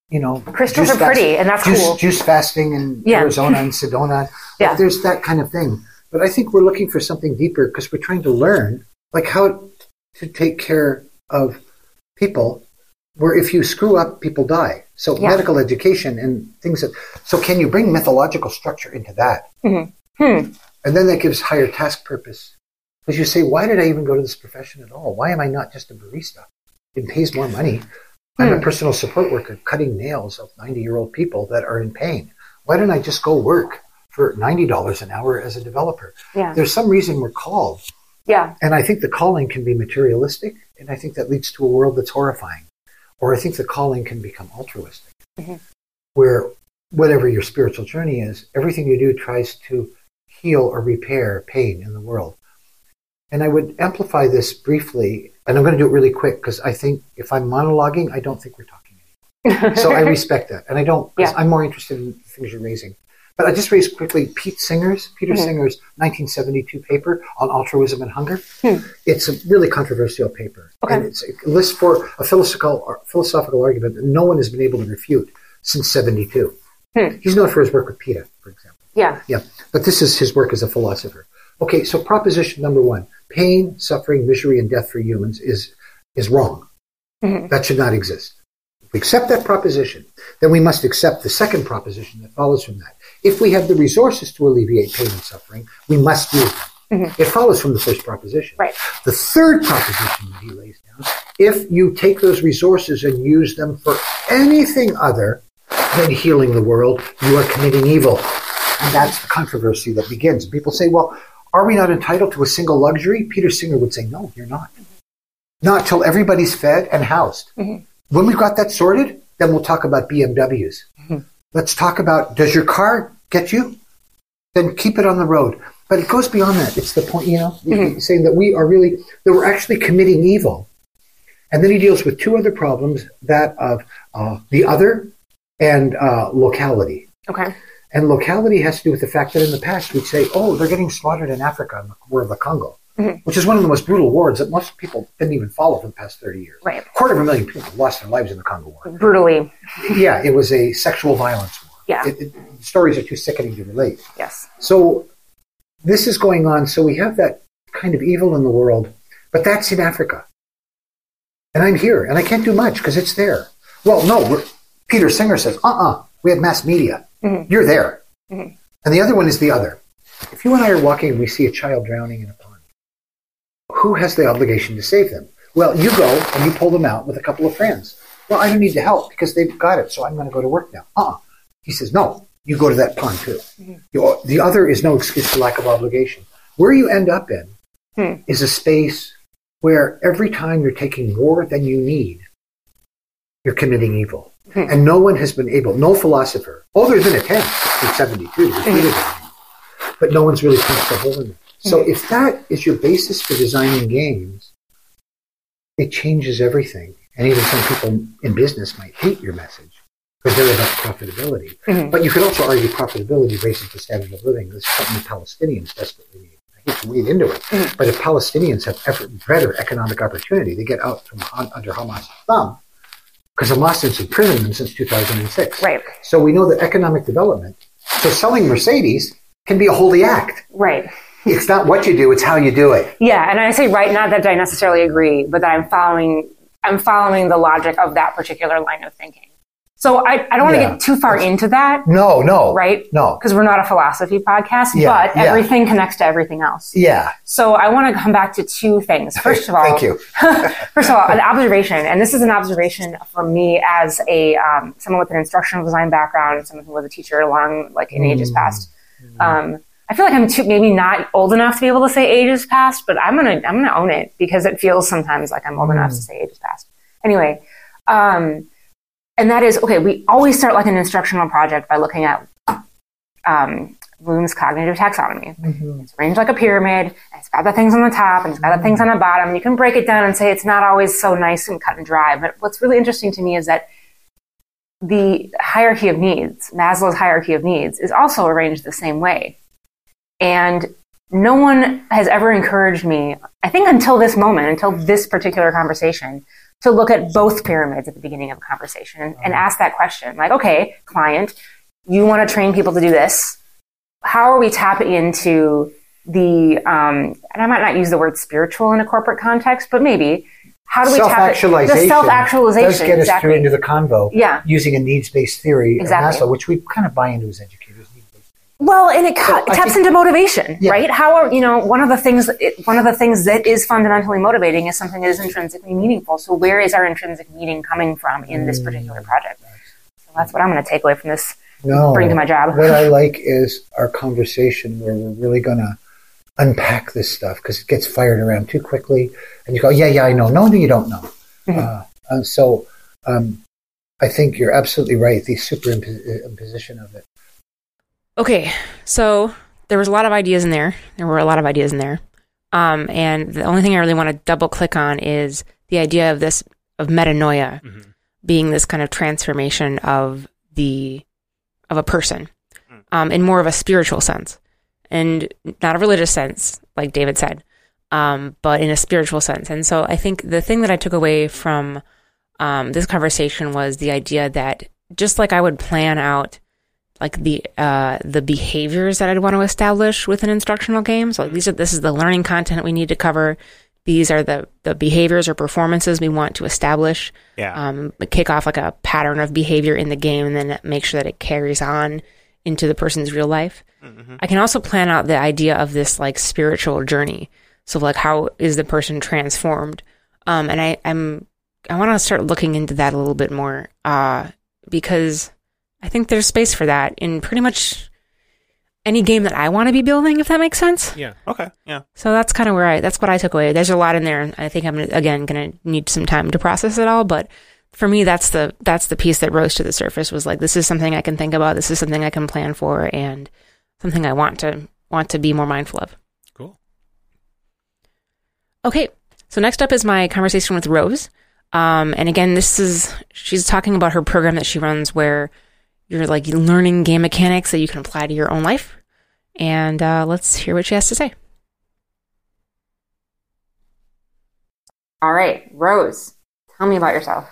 you know, Crystals are pretty, and that's juice, cool. Juice fasting in Yeah. Arizona and Sedona. Yeah. Like, there's that kind of thing. But I think we're looking for something deeper because we're trying to learn like how to take care of people where if you screw up, people die. So Yeah. medical education and things that. So can you bring mythological structure into that? Mm-hmm. Hmm. And then that gives higher task purpose. Because you say, why did I even go to this profession at all? Why am I not just a barista? It pays more money. I'm a personal support worker cutting nails of 90 year old people that are in pain. Why don't I just go work for $90 an hour as a developer? Yeah. There's some reason we're called. Yeah. And I think the calling can be materialistic, and I think that leads to a world that's horrifying. Or I think the calling can become altruistic, mm-hmm. where whatever your spiritual journey is, everything you do tries to heal or repair pain in the world. And I would amplify this briefly, and I'm going to do it really quick because I think if I'm monologuing, I don't think we're talking anymore. so I respect that, and I don't. Yeah. I'm more interested in the things you're raising. But I just raised quickly Pete Singer's Peter mm-hmm. Singer's 1972 paper on altruism and hunger. Hmm. It's a really controversial paper, Okay. and it's, it lists for a philosophical philosophical argument that no one has been able to refute since 72. Hmm. He's known for his work with PETA, for example. Yeah. Yeah, but this is his work as a philosopher. Okay, so proposition number one: pain, suffering, misery, and death for humans is is wrong. Mm-hmm. That should not exist. If we accept that proposition, then we must accept the second proposition that follows from that. If we have the resources to alleviate pain and suffering, we must use them. Mm-hmm. It follows from the first proposition. Right. The third proposition that he lays down if you take those resources and use them for anything other than healing the world, you are committing evil. And that's the controversy that begins. People say, well, are we not entitled to a single luxury? Peter Singer would say, no, you're not. Not till everybody's fed and housed. Mm-hmm. When we've got that sorted, then we'll talk about BMWs. Mm-hmm. Let's talk about does your car get you? Then keep it on the road. But it goes beyond that. It's the point, you know, saying that we are really, that we're actually committing evil. And then he deals with two other problems that of uh, the other and uh, locality. Okay. And locality has to do with the fact that in the past we'd say, oh, they're getting slaughtered in Africa in the war of the Congo, which is one of the most brutal wars that most people didn't even follow for the past 30 years. Right. A quarter of a million people lost their lives in the Congo War. Brutally. Yeah, it was a sexual violence. Yeah. It, it, stories are too sickening to relate. Yes. So this is going on. So we have that kind of evil in the world, but that's in Africa. And I'm here, and I can't do much because it's there. Well, no, we're, Peter Singer says, uh uh we have mass media. You're there. And the other one is the other. If you and I are walking and we see a child drowning in a pond, who has the obligation to save them? Well, you go and you pull them out with a couple of friends. Well, I don't need to help because they've got it, so I'm going to go to work now. Uh uh He says, no, you go to that pond too. Mm-hmm. You- The other is no excuse for lack of obligation. Where you end up in hmm. is a space where every time you're taking more than you need, you're committing evil. Hmm. And no one has been able, no philosopher, oh, there's been attempts in 72 to defeat it, but no one's really punched a hole in it. So hmm. if that is your basis for designing games, it changes everything. And even some people in business might hate your message because they're about profitability. Mm-hmm. But you could also argue profitability raises the standard of living. This is something the Palestinians desperately need. I hate to wade into it, mm-hmm. but if Palestinians have ever better economic opportunity, they get out from under Hamas' thumb because Hamas has imprisoned them since 2006. Right. So we know that economic development. So selling Mercedes can be a holy act. Right. It's not what you do; it's how you do it. Yeah, and I say right, not that I necessarily agree, but that I'm following I'm following the logic of that particular line of thinking. So I, I don't want to Yeah. get too far into that, No, no, right? No. Because we're not a philosophy podcast, Yeah, but yeah. everything connects to everything else. Yeah. So I want to come back to two things. First of all, Thank you. First of all, an observation, and this is an observation for me as a um, someone with an instructional design background, someone who was a teacher long, like in ages past. Um, I feel like I'm too maybe not old enough to be able to say ages past, but I'm gonna I'm gonna own it because it feels sometimes like I'm old enough to say ages past. Anyway, um, and that is okay. We always start like an instructional project by looking at um, Bloom's cognitive taxonomy. It's arranged like a pyramid. It's got the things on the top and it's got the things on the bottom. You can break it down and say it's not always so nice and cut and dry. But what's really interesting to me is that the hierarchy of needs, Maslow's hierarchy of needs, is also arranged the same way. And no one has ever encouraged me, I think until this moment, until this particular conversation, to look at both pyramids at the beginning of a conversation and, and ask that question. Like, okay, client, you want to train people to do this. How are we tapping into the, um, and I might not use the word spiritual in a corporate context, but maybe, how do we tap it? Self-actualization. The self-actualization. does get us exactly. through into the convo. Yeah. Using a needs-based theory Exactly. of Maslow, which we kind of buy into as educators. Well, and it, it taps think- into motivation, Yeah. right? How are you know one of the things it, one of the things that is fundamentally motivating is something that is intrinsically meaningful. So where is our intrinsic meaning coming from in this particular project? So that's what I'm going to take away from this. No. Bring to my job. What I like is our conversation where we're really going to unpack this stuff because it gets fired around too quickly, and you go, "Yeah, yeah, I know." No, no, you don't know. Mm-hmm. Uh, uh, so, um, I think you're absolutely right. The superimposition of it. Okay, so there was a lot of ideas in there. There were a lot of ideas in there. Um, and the only thing I really want to double click on is the idea of this of metanoia being this kind of transformation of the of a person um, in more of a spiritual sense and not a religious sense, like David said, um, but in a spiritual sense. And so I think the thing that I took away from um, this conversation was the idea that just like I would plan out like the uh, the behaviors that I'd want to establish with an instructional game. So these are this is the learning content we need to cover these are the the behaviors or performances we want to establish. Yeah. Um, kick off like a pattern of behavior in the game, and then make sure that it carries on into the person's real life. I can also plan out the idea of this like spiritual journey. So like how is the person transformed? Um, and I, I'm I want to start looking into that a little bit more uh, because I think there's space for that in pretty much any game that I want to be building, if that makes sense. Yeah. okay. Yeah. So that's kind of where I that's what I took away. There's a lot in there, and I think I'm again going to need some time to process it all. But for me, that's the that's the piece that rose to the surface. Was like this is something I can think about. This is something I can plan for, and something I want to want to be more mindful of. Cool. Okay, so next up is my conversation with Rose. Um, and again, this is she's talking about her program that she runs where you're like learning game mechanics that you can apply to your own life. And uh, let's hear what she has to say. All right, Rose, tell me about yourself.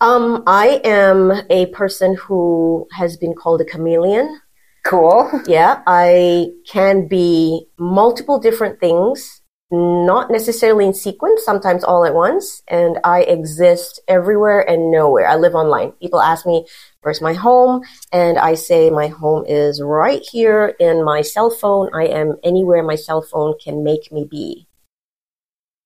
Um, I am a person who has been called a chameleon. Cool. Yeah, I can be multiple different things, not necessarily in sequence, sometimes all at once, and I exist everywhere and nowhere. I live online. People ask me, where's my home? And I say, my home is right here in my cell phone. I am anywhere my cell phone can make me be.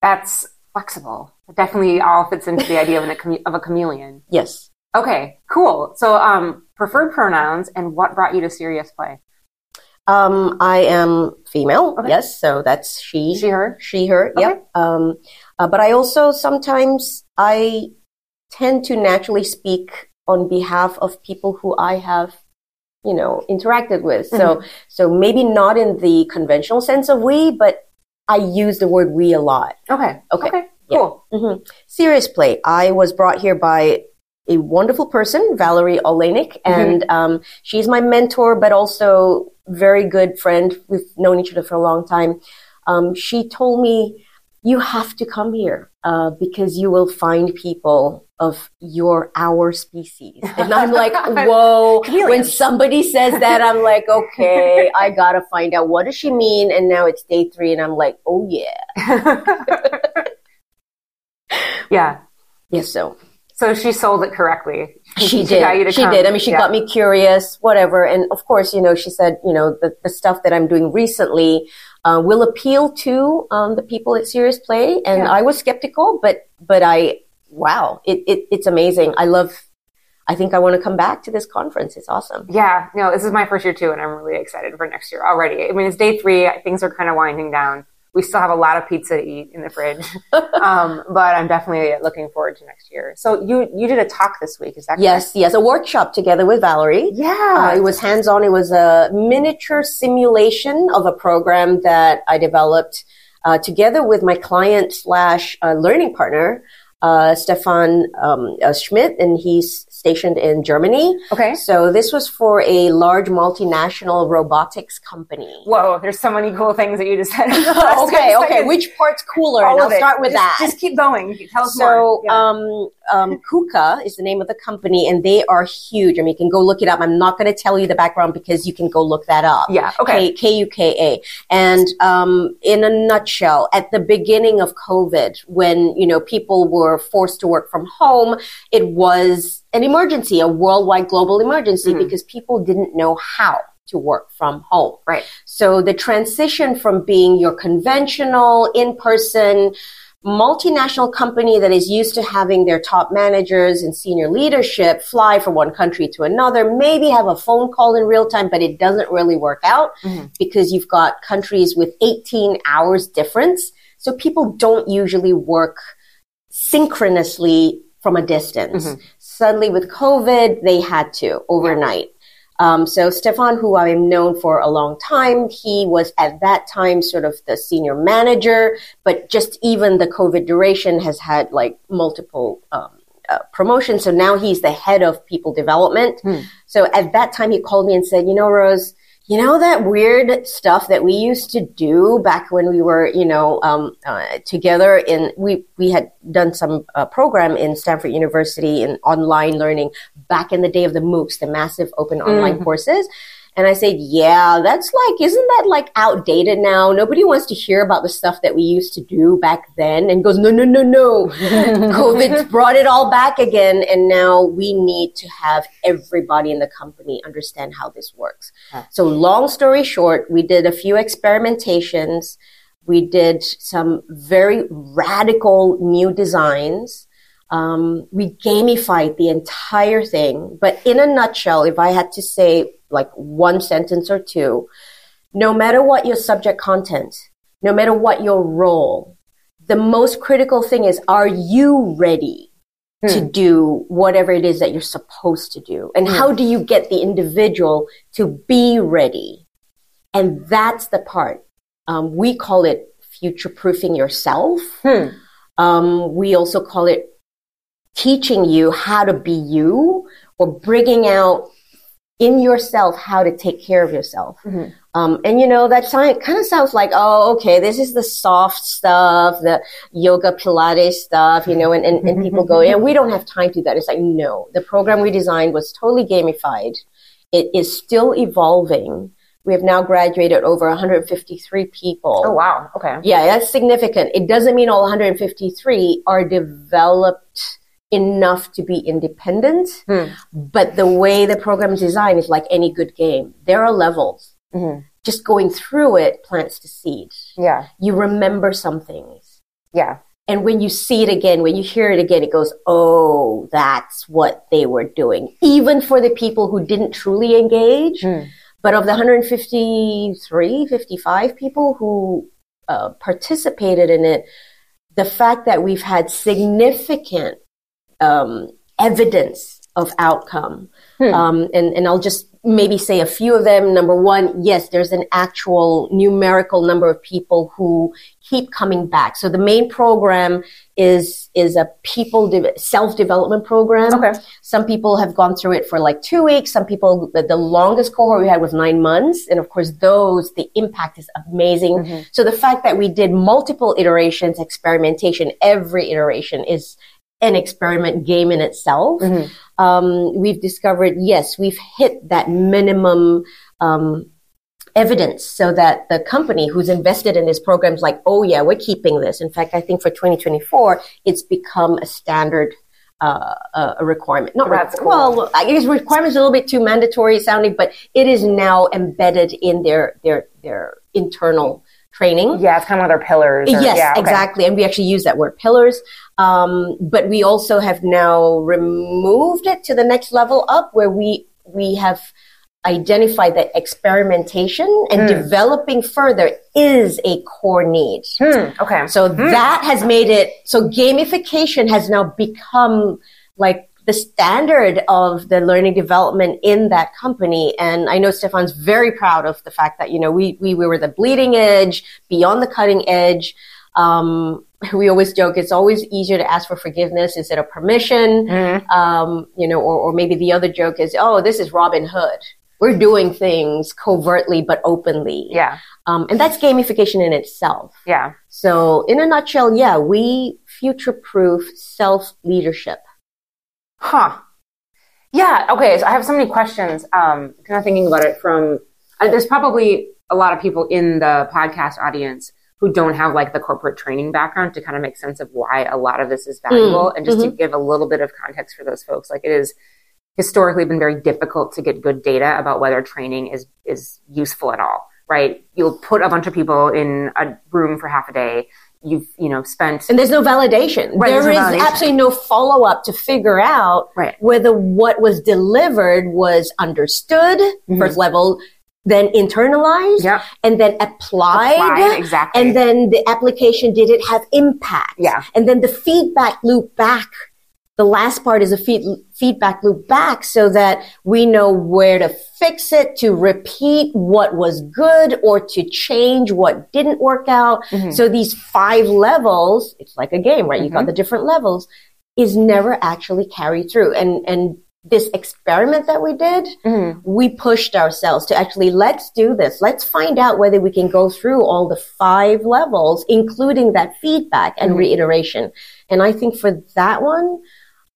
That's flexible. It definitely all fits into the idea of, an, of a chameleon. Yes. Okay, cool. So, um, preferred pronouns and what brought you to serious play? Um, I am female. Okay. Yes, so that's she. She, her? She, her. Okay. Yep. Um, uh, but I also sometimes I tend to naturally speak on behalf of people who I have, you know, interacted with. So, so maybe not in the conventional sense of we, but I use the word we a lot. Okay. Okay. Okay. Yeah. Cool. hmm Serious play. I was brought here by a wonderful person, Valerie Olenik, and um, she's my mentor, but also very good friend. We've known each other for a long time. Um, she told me, "You have to come here uh, because you will find people of your our species." And I'm like, "Whoa!" when somebody says that, I'm like, "Okay, I gotta find out what does she mean." And now it's day three, and I'm like, "Oh yeah, Yeah. yes." So So she sold it correctly. she to did. She come. did. I mean, she Yeah. got me curious, whatever. And of course, you know, she said, you know, the, the stuff that I'm doing recently uh, will appeal to um, the people at Serious Play. And Yeah. I was skeptical, but but I, wow, it, it it's amazing. I love. I think I want to come back to this conference. It's awesome. Yeah, no, this is my first year too, and I'm really excited for next year already. I mean, it's day three. Things are kind of winding down. We still have a lot of pizza to eat in the fridge, um, but I'm definitely looking forward to next year. So you you did a talk this week, is that correct? Yes, yes, a workshop together with Valerie. Yeah, Uh, it was hands on. It was a miniature simulation of a program that I developed uh, together with my client slash uh, learning partner, uh, Stefan um, uh, Schmidt, and he's stationed in Germany. Okay. So this was for a large multinational robotics company. Whoa, there's so many cool things that you just said. okay, okay. Which part's cooler? All and I'll it. start with Just- that. Just keep going. Tell us So, more. Yeah. um, um, Kuka is the name of the company, and they are huge. I mean, you can go look it up. I'm not going to tell you the background because you can go look that up. Yeah, okay. K U K A. And um, in a nutshell, at the beginning of COVID, when you know people were forced to work from home, it was an emergency, a worldwide global emergency, mm-hmm. because people didn't know how to work from home. Right. So the transition from being your conventional in-person multinational company that is used to having their top managers and senior leadership fly from one country to another, maybe have a phone call in real time, but it doesn't really work out mm-hmm. because you've got countries with 18 hours difference. So people don't usually work synchronously from a distance. Mm-hmm. Suddenly with COVID, they had to overnight. Um, so Stefan, who I've known for a long time, he was at that time sort of the senior manager, but just even the COVID duration has had like multiple um, uh, promotions. So now he's the head of people development. So at that time, he called me and said, "You know, Rose." You know that weird stuff that we used to do back when we were, you know, um, uh, together. In we we had done some uh, program in Stanford University in online learning back in the day of the MOOCs, the massive open online courses. And I said, yeah, that's like, isn't that like outdated now? Nobody wants to hear about the stuff that we used to do back then. And goes, no, no, no, no. COVID brought it all back again. And now we need to have everybody in the company understand how this works. So long story short, we did a few experimentations. We did some very radical new designs. Um, we gamified the entire thing. But in a nutshell, if I had to say like one sentence or two, no matter what your subject content, no matter what your role, the most critical thing is, are you ready to do whatever it is that you're supposed to do? And how do you get the individual to be ready? And that's the part. Um, we call it future proofing yourself. Um, we also call it teaching you how to be you or bringing out in yourself how to take care of yourself. Um, and you know, that kind of sounds like, oh, okay, this is the soft stuff, the yoga Pilates stuff, you know, and, and, and people go, yeah, we don't have time to do that. It's like, no, the program we designed was totally gamified. It is still evolving. We have now graduated over 153 people. Oh wow. Okay. Yeah, that's significant. It doesn't mean all 153 are developed enough to be independent, hmm. but the way the program is designed is like any good game. There are levels. Mm-hmm. Just going through it plants the seed. Yeah. You remember some things. Yeah. And when you see it again, when you hear it again, it goes, oh, that's what they were doing. Even for the people who didn't truly engage. Hmm. But of the 153, 55 people who uh, participated in it, the fact that we've had significant um, evidence of outcome. Um, and, and I'll just maybe say a few of them. Number one, yes, there's an actual numerical number of people who keep coming back. So the main program is is a people de- self development program. Okay. Some people have gone through it for like two weeks. Some people, the, the longest cohort we had was nine months. And of course, those, the impact is amazing. So the fact that we did multiple iterations, experimentation, every iteration is an experiment game in itself. Um, we've discovered, yes, we've hit that minimum, um, evidence so that the company who's invested in this program is like, oh yeah, we're keeping this. In fact, I think for 2024, it's become a standard uh, uh, a requirement. Not That's cool. well, I guess requirement is a little bit too mandatory sounding, but it is now embedded in their their their internal training. Yeah, it's kind of one of their pillars. or- Yes, yeah, okay. exactly. And we actually use that word pillars. Um, but we also have now removed it to the next level up where we, we have identified that experimentation and developing further is a core need. Hmm, okay. So that has made it, so gamification has now become like the standard of the learning development in that company. And I know Stefan's very proud of the fact that, you know, we, we, we were the bleeding edge, beyond the cutting edge. Um, we always joke it's always easier to ask for forgiveness instead of permission. Um, you know, or, or maybe the other joke is, oh, this is Robin Hood. We're doing things covertly but openly. Yeah. Um, and that's gamification in itself. Yeah. So, in a nutshell, yeah, we future proof self leadership. Huh. Yeah. Okay. So I have so many questions. Um, kind of thinking about it from. Uh, there's probably a lot of people in the podcast audience who don't have like the corporate training background to kind of make sense of why a lot of this is valuable, and just to give a little bit of context for those folks, like it is historically been very difficult to get good data about whether training is is useful at all. Right? You'll put a bunch of people in a room for half a day. You've you know spent And there's no validation. Right, there is validation. absolutely no follow up to figure out Right. whether what was delivered was understood, first level, then internalized, Mm-hmm. Yep. and then applied. Applied, exactly. And then the application, did it have impact? Yeah. And then the feedback loop back. The last part is a feed, feedback loop back so that we know where to fix it, to repeat what was good or to change what didn't work out. Mm-hmm. So these five levels, it's like a game, right? You got mm-hmm. the different levels is never actually carried through. And, and this experiment that we did, mm-hmm. we pushed ourselves to actually, let's do this. Let's find out whether we can go through all the five levels, including that feedback and mm-hmm. reiteration. And I think for that one,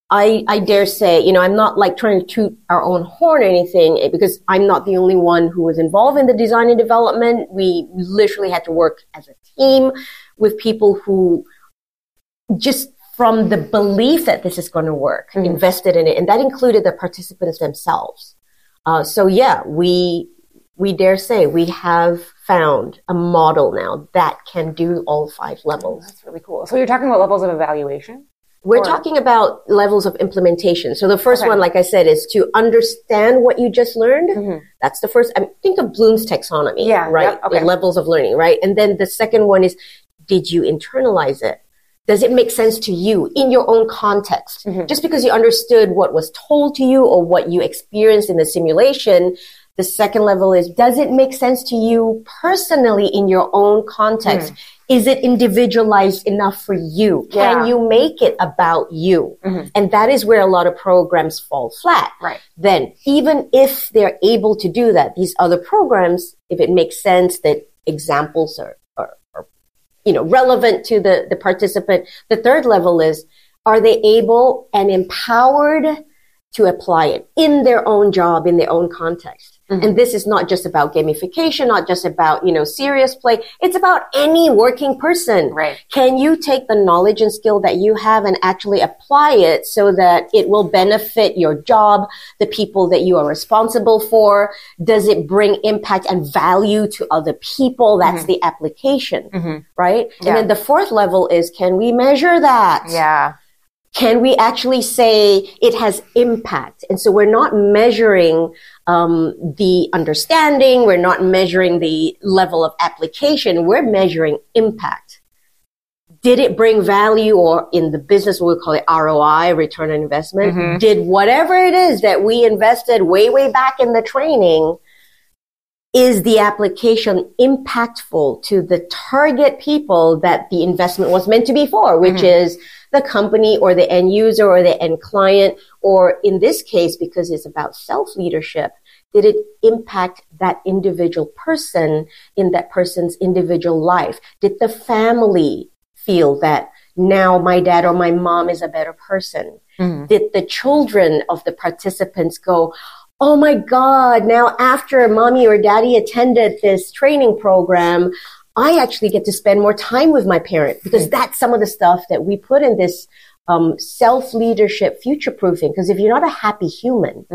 I, I dare say, you know, I'm not like trying to toot our own horn or anything eh, because I'm not the only one who was involved in the design and development. We literally had to work as a team with people who just from the belief that this is going to work, Mm-hmm. invested in it. And that included the participants themselves. Uh, so yeah, we, we dare say we have found a model now that can do all five levels. That's really cool. So you're talking about levels of evaluation? We're Or- talking about levels of implementation. So the first Okay. one, like I said, is to understand what you just learned. Mhm. That's the first. I mean, think of Bloom's taxonomy, Yeah, right? yep, okay. Levels of learning, right? And then the second one is, did you internalize it? Does it make sense to you in your own context? Mm-hmm. Just because you understood what was told to you or what you experienced in the simulation, the second level is, does it make sense to you personally in your own context? Hmm. Is it individualized enough for you? Yeah. Can you make it about you? Mm-hmm. And that is where a lot of programs fall flat. Right. Then, even if they're able to do that, these other programs, if it makes sense that examples are, are, are you know, relevant to the, the participant, the third level is, are they able and empowered to apply it in their own job, in their own context? Mm-hmm. And this is not just about gamification, not just about, you know, serious play. It's about any working person. Right. Can you take the knowledge and skill that you have and actually apply it so that it will benefit your job, the people that you are responsible for? Does it bring impact and value to other people? That's mm-hmm. the application, mm-hmm. right? Yeah. And then the fourth level is, can we measure that? Yeah. Can we actually say it has impact? And so we're not measuring um, the understanding, we're not measuring the level of application, we're measuring impact. Did it bring value, or in the business, we call it ROI, return on investment? Did whatever it is that we invested way, way back in the training, is the application impactful to the target people that the investment was meant to be for, which is the company or the end user or the end client, or in this case, because it's about self leadership, did it impact that individual person in that person's individual life? Did the family feel that now my dad or my mom is a better person? Mm-hmm. Did the children of the participants go, Oh my God, now after mommy or daddy attended this training program, I actually get to spend more time with my parent because that's some of the stuff that we put in this um, self leadership future proofing. Because if you're not a happy human,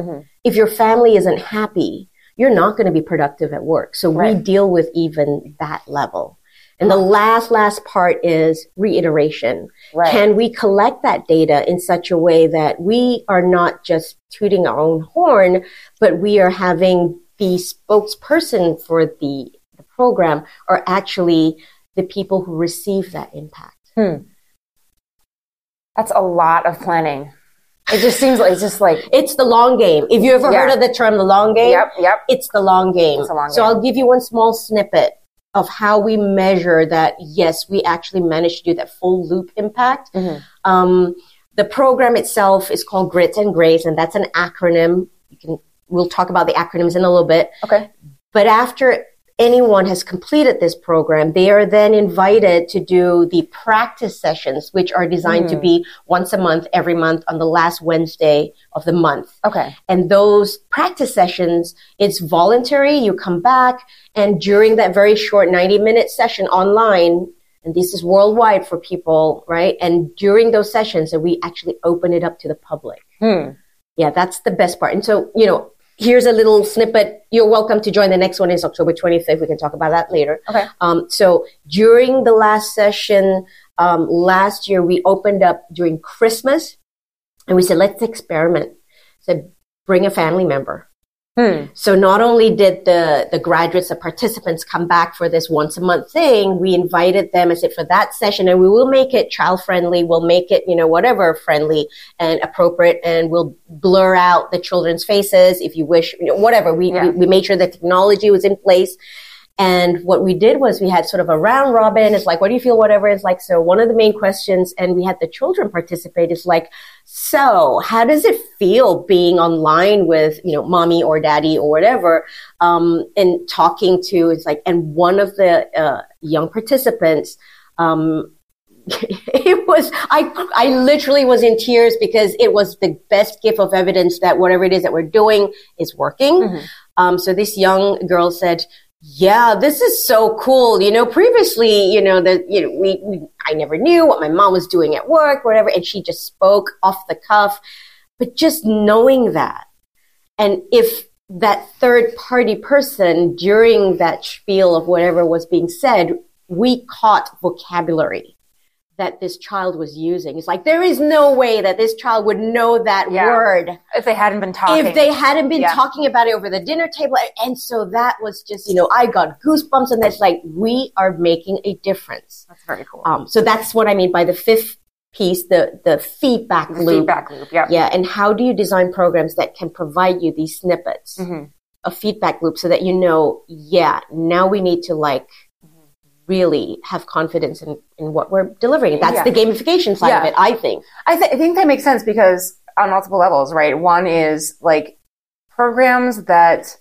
if your family isn't happy, you're not going to be productive at work. So we deal with even that level. And the last, last part is reiteration. Right. Can we collect that data in such a way that we are not just tooting our own horn, but we are having the spokesperson for the program are actually the people who receive that impact? That's a lot of planning. It just seems like it's just like It's the long game. If you ever Yeah. heard of the term the long game, Yep, yep. it's the long game. It's the long so game. I'll give you one small snippet of how we measure that. Yes, we actually managed to do that full loop impact. Mm-hmm. Um, the program itself is called Grit and Grace, and that's an acronym. You can we'll talk about the acronyms in a little bit. okay. But after anyone has completed this program, they are then invited to do the practice sessions, which are designed to be once a month, every month on the last Wednesday of the month. Okay. And those practice sessions, it's voluntary. You come back and during that very short 90 minute session online, and this is worldwide for people, right? And during those sessions, that we actually open it up to the public. Hmm. Yeah, that's the best part. And so, you know, here's a little snippet. You're welcome to join. The next one is October 25th. We can talk about that later. Okay. Um, so during the last session, um, last year, we opened up during Christmas and we said, let's experiment. Said, bring a family member. Hmm. So not only did the, the graduates, the participants come back for this once a month thing, we invited them, I said, for that session, and we will make it child friendly, we'll make it, you know, whatever friendly and appropriate, and we'll blur out the children's faces if you wish, you know, whatever. We, Yeah. we, we made sure the technology was in place. And what we did was we had sort of a round robin. It's like, what do you feel? Whatever. It's like, so one of the main questions, and we had the children participate is like, so how does it feel being online with, you know, mommy or daddy or whatever? Um, and talking to, it's like, and one of the, uh, young participants, um, it was I I literally was in tears because it was the best gift of evidence that whatever it is that we're doing is working. Mm-hmm. Um, so this young girl said, "Yeah, this is so cool. You know, previously, you know, that you know, we, we I never knew what my mom was doing at work, whatever, and she just spoke off the cuff. But just knowing that, and if that third party person during that spiel of whatever was being said, we caught vocabulary that this child was using. It's like there is no way that this child would know that Yeah. word If they hadn't been talking. if they hadn't been Yeah. talking about it over the dinner table. And so that was just, you know, I got goosebumps and that's like, we are making a difference. That's very cool. Um, so that's what I mean by the fifth piece, the, the feedback the loop. feedback loop. Yeah. Yeah. And how do you design programs that can provide you these snippets Mhm. of feedback loop so that you know, yeah, now we need to like really have confidence in, in what we're delivering. That's Yeah. the gamification side of it, I think. I, th- I think that makes sense because on multiple levels, right? One is like programs that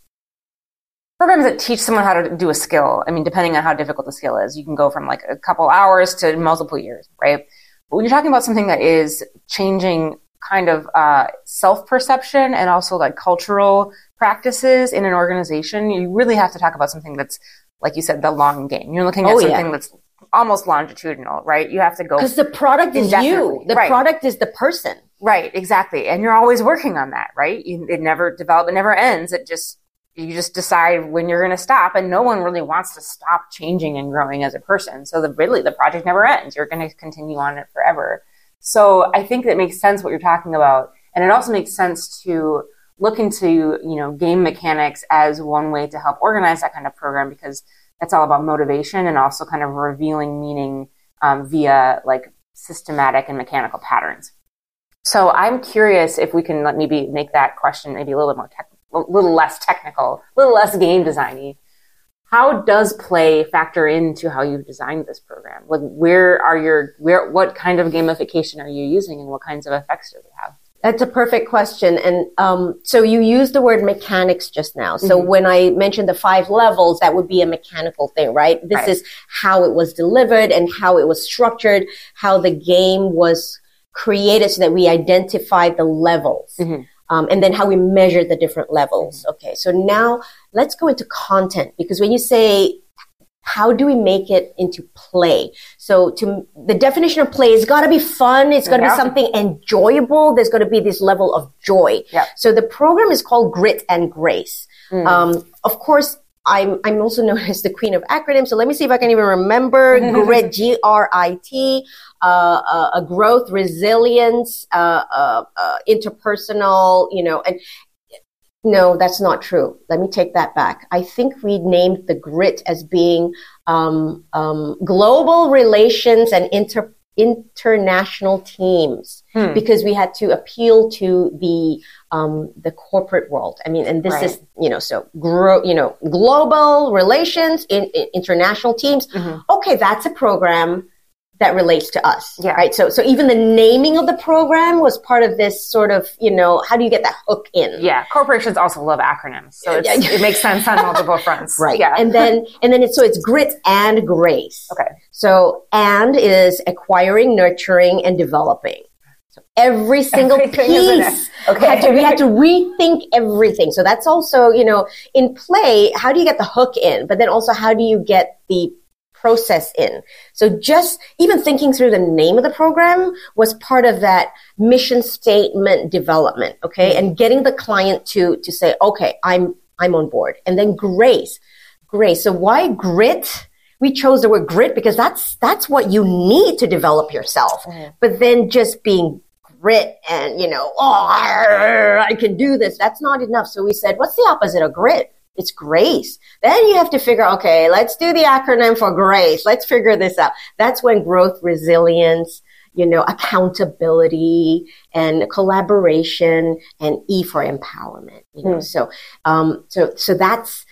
programs that teach someone how to do a skill. I mean, depending on how difficult the skill is, you can go from like a couple hours to multiple years, right? But when you're talking about something that is changing kind of uh, self perception and also like cultural practices in an organization, you really have to talk about something that's, like you said, the long game. You're looking at Oh, yeah. something that's almost longitudinal, right? You have to go Because the product is you. The right. product is the person. Right, exactly. And you're always working on that, right? You, it never develop, it never ends. It just, you just decide when you're going to stop and no one really wants to stop changing and growing as a person. So the really, the project never ends. You're going to continue on it forever. So I think that makes sense what you're talking about. And it also makes sense to look into, you know, game mechanics as one way to help organize that kind of program because that's all about motivation and also kind of revealing meaning um, via like systematic and mechanical patterns. So I'm curious if we can let maybe make that question maybe a little bit more tech, a little less technical, a little less game designy. How does play factor into how you've designed this program? Like, where are your where? What kind of gamification are you using, and what kinds of effects does it have? That's a perfect question. And um, so you used the word mechanics just now. So Mm-hmm. when I mentioned the five levels, that would be a mechanical thing, right? This Right. is how it was delivered and how it was structured, how the game was created so that we identified the levels. Mhm. Um, and then how we measure the different levels. Okay, so now let's go into content because when you say how do we make it into play? So to the definition of play is got to be fun. It's got to Yeah. be something enjoyable. There's got to be this level of joy. Yeah. So the program is called Grit and Grace. Um, of course, I'm I'm also known as the queen of acronyms. So let me see if I can even remember Grit, G R I T, uh, uh, a growth, resilience, uh, uh, uh, interpersonal. You know, and no, that's not true. Let me take that back. I think we named the grit as being um, um, global relations and inter- international teams Hmm. because we had to appeal to the um, the corporate world. I mean, and this Right. is you know so grow you know global relations in, in international teams. Okay, that's a program that relates to us. Yeah. Right. So so even the naming of the program was part of this sort of you know how do you get that hook in? Yeah, corporations also love acronyms, so it makes sense on multiple fronts. Right. Yeah. And then and then it's so it's grit and grace. okay. So and is acquiring, nurturing, and developing. So every single Everything is in it. piece. Okay. had to- we had to rethink everything. So that's also, you know, in play, how do you get the hook in? But then also how do you get the process in? So just even thinking through the name of the program was part of that mission statement development. Okay. Mm-hmm. And getting the client to, to say, okay, I'm, I'm on board. And then grace, grace. So why grit? We chose the word grit because that's, that's what you need to develop yourself. Mm-hmm. But then just being grit and, you know, oh, I can do this. That's not enough. So we said, what's the opposite of grit? It's grace. Then you have to figure, okay, let's do the acronym for grace. Let's figure this out. That's when growth, resilience, you know, accountability and collaboration and E for empowerment, you know, so, um, so, so that's,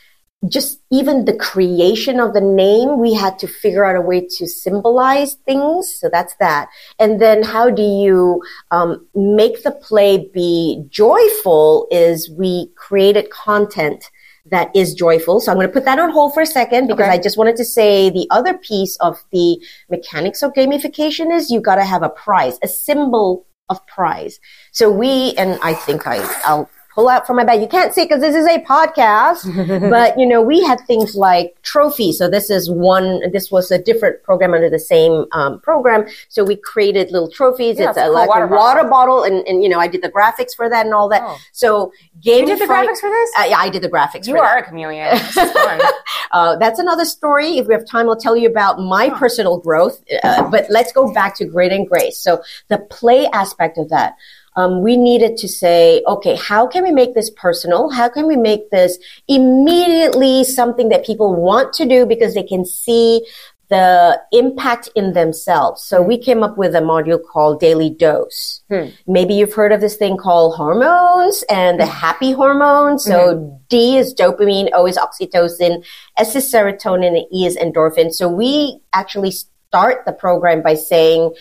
just even the creation of the name, we had to figure out a way to symbolize things. So that's that. And then how do you um, make the play be joyful? Is we created content that is joyful. So I'm going to put that on hold for a second because Okay. I just wanted to say the other piece of the mechanics of gamification is you got to have a prize, a symbol of prize. So we, and I think I, I'll pull out from my bag. You can't see because this is a podcast, but you know, we had things like trophies. So this is one, this was a different program under the same um, program. So we created little trophies. Yeah, it's it's a, cool like water a water bottle. And, and, you know, I did the graphics for that and all that. Oh. So You did the graphics for this? Uh, yeah, I did the graphics you for that. are a chameleon. This is fun. Uh, that's another story. If we have time, I'll tell you about my personal growth. Uh, but let's go back to grit and grace. So the play aspect of that. Um, we needed to say, okay, how can we make this personal? How can we make this immediately something that people want to do because they can see the impact in themselves. So we came up with a module called Daily Dose. Maybe you've heard of this thing called hormones and the happy hormones. So D is dopamine, O is oxytocin, S is serotonin, and E is endorphin. So we actually start the program by saying,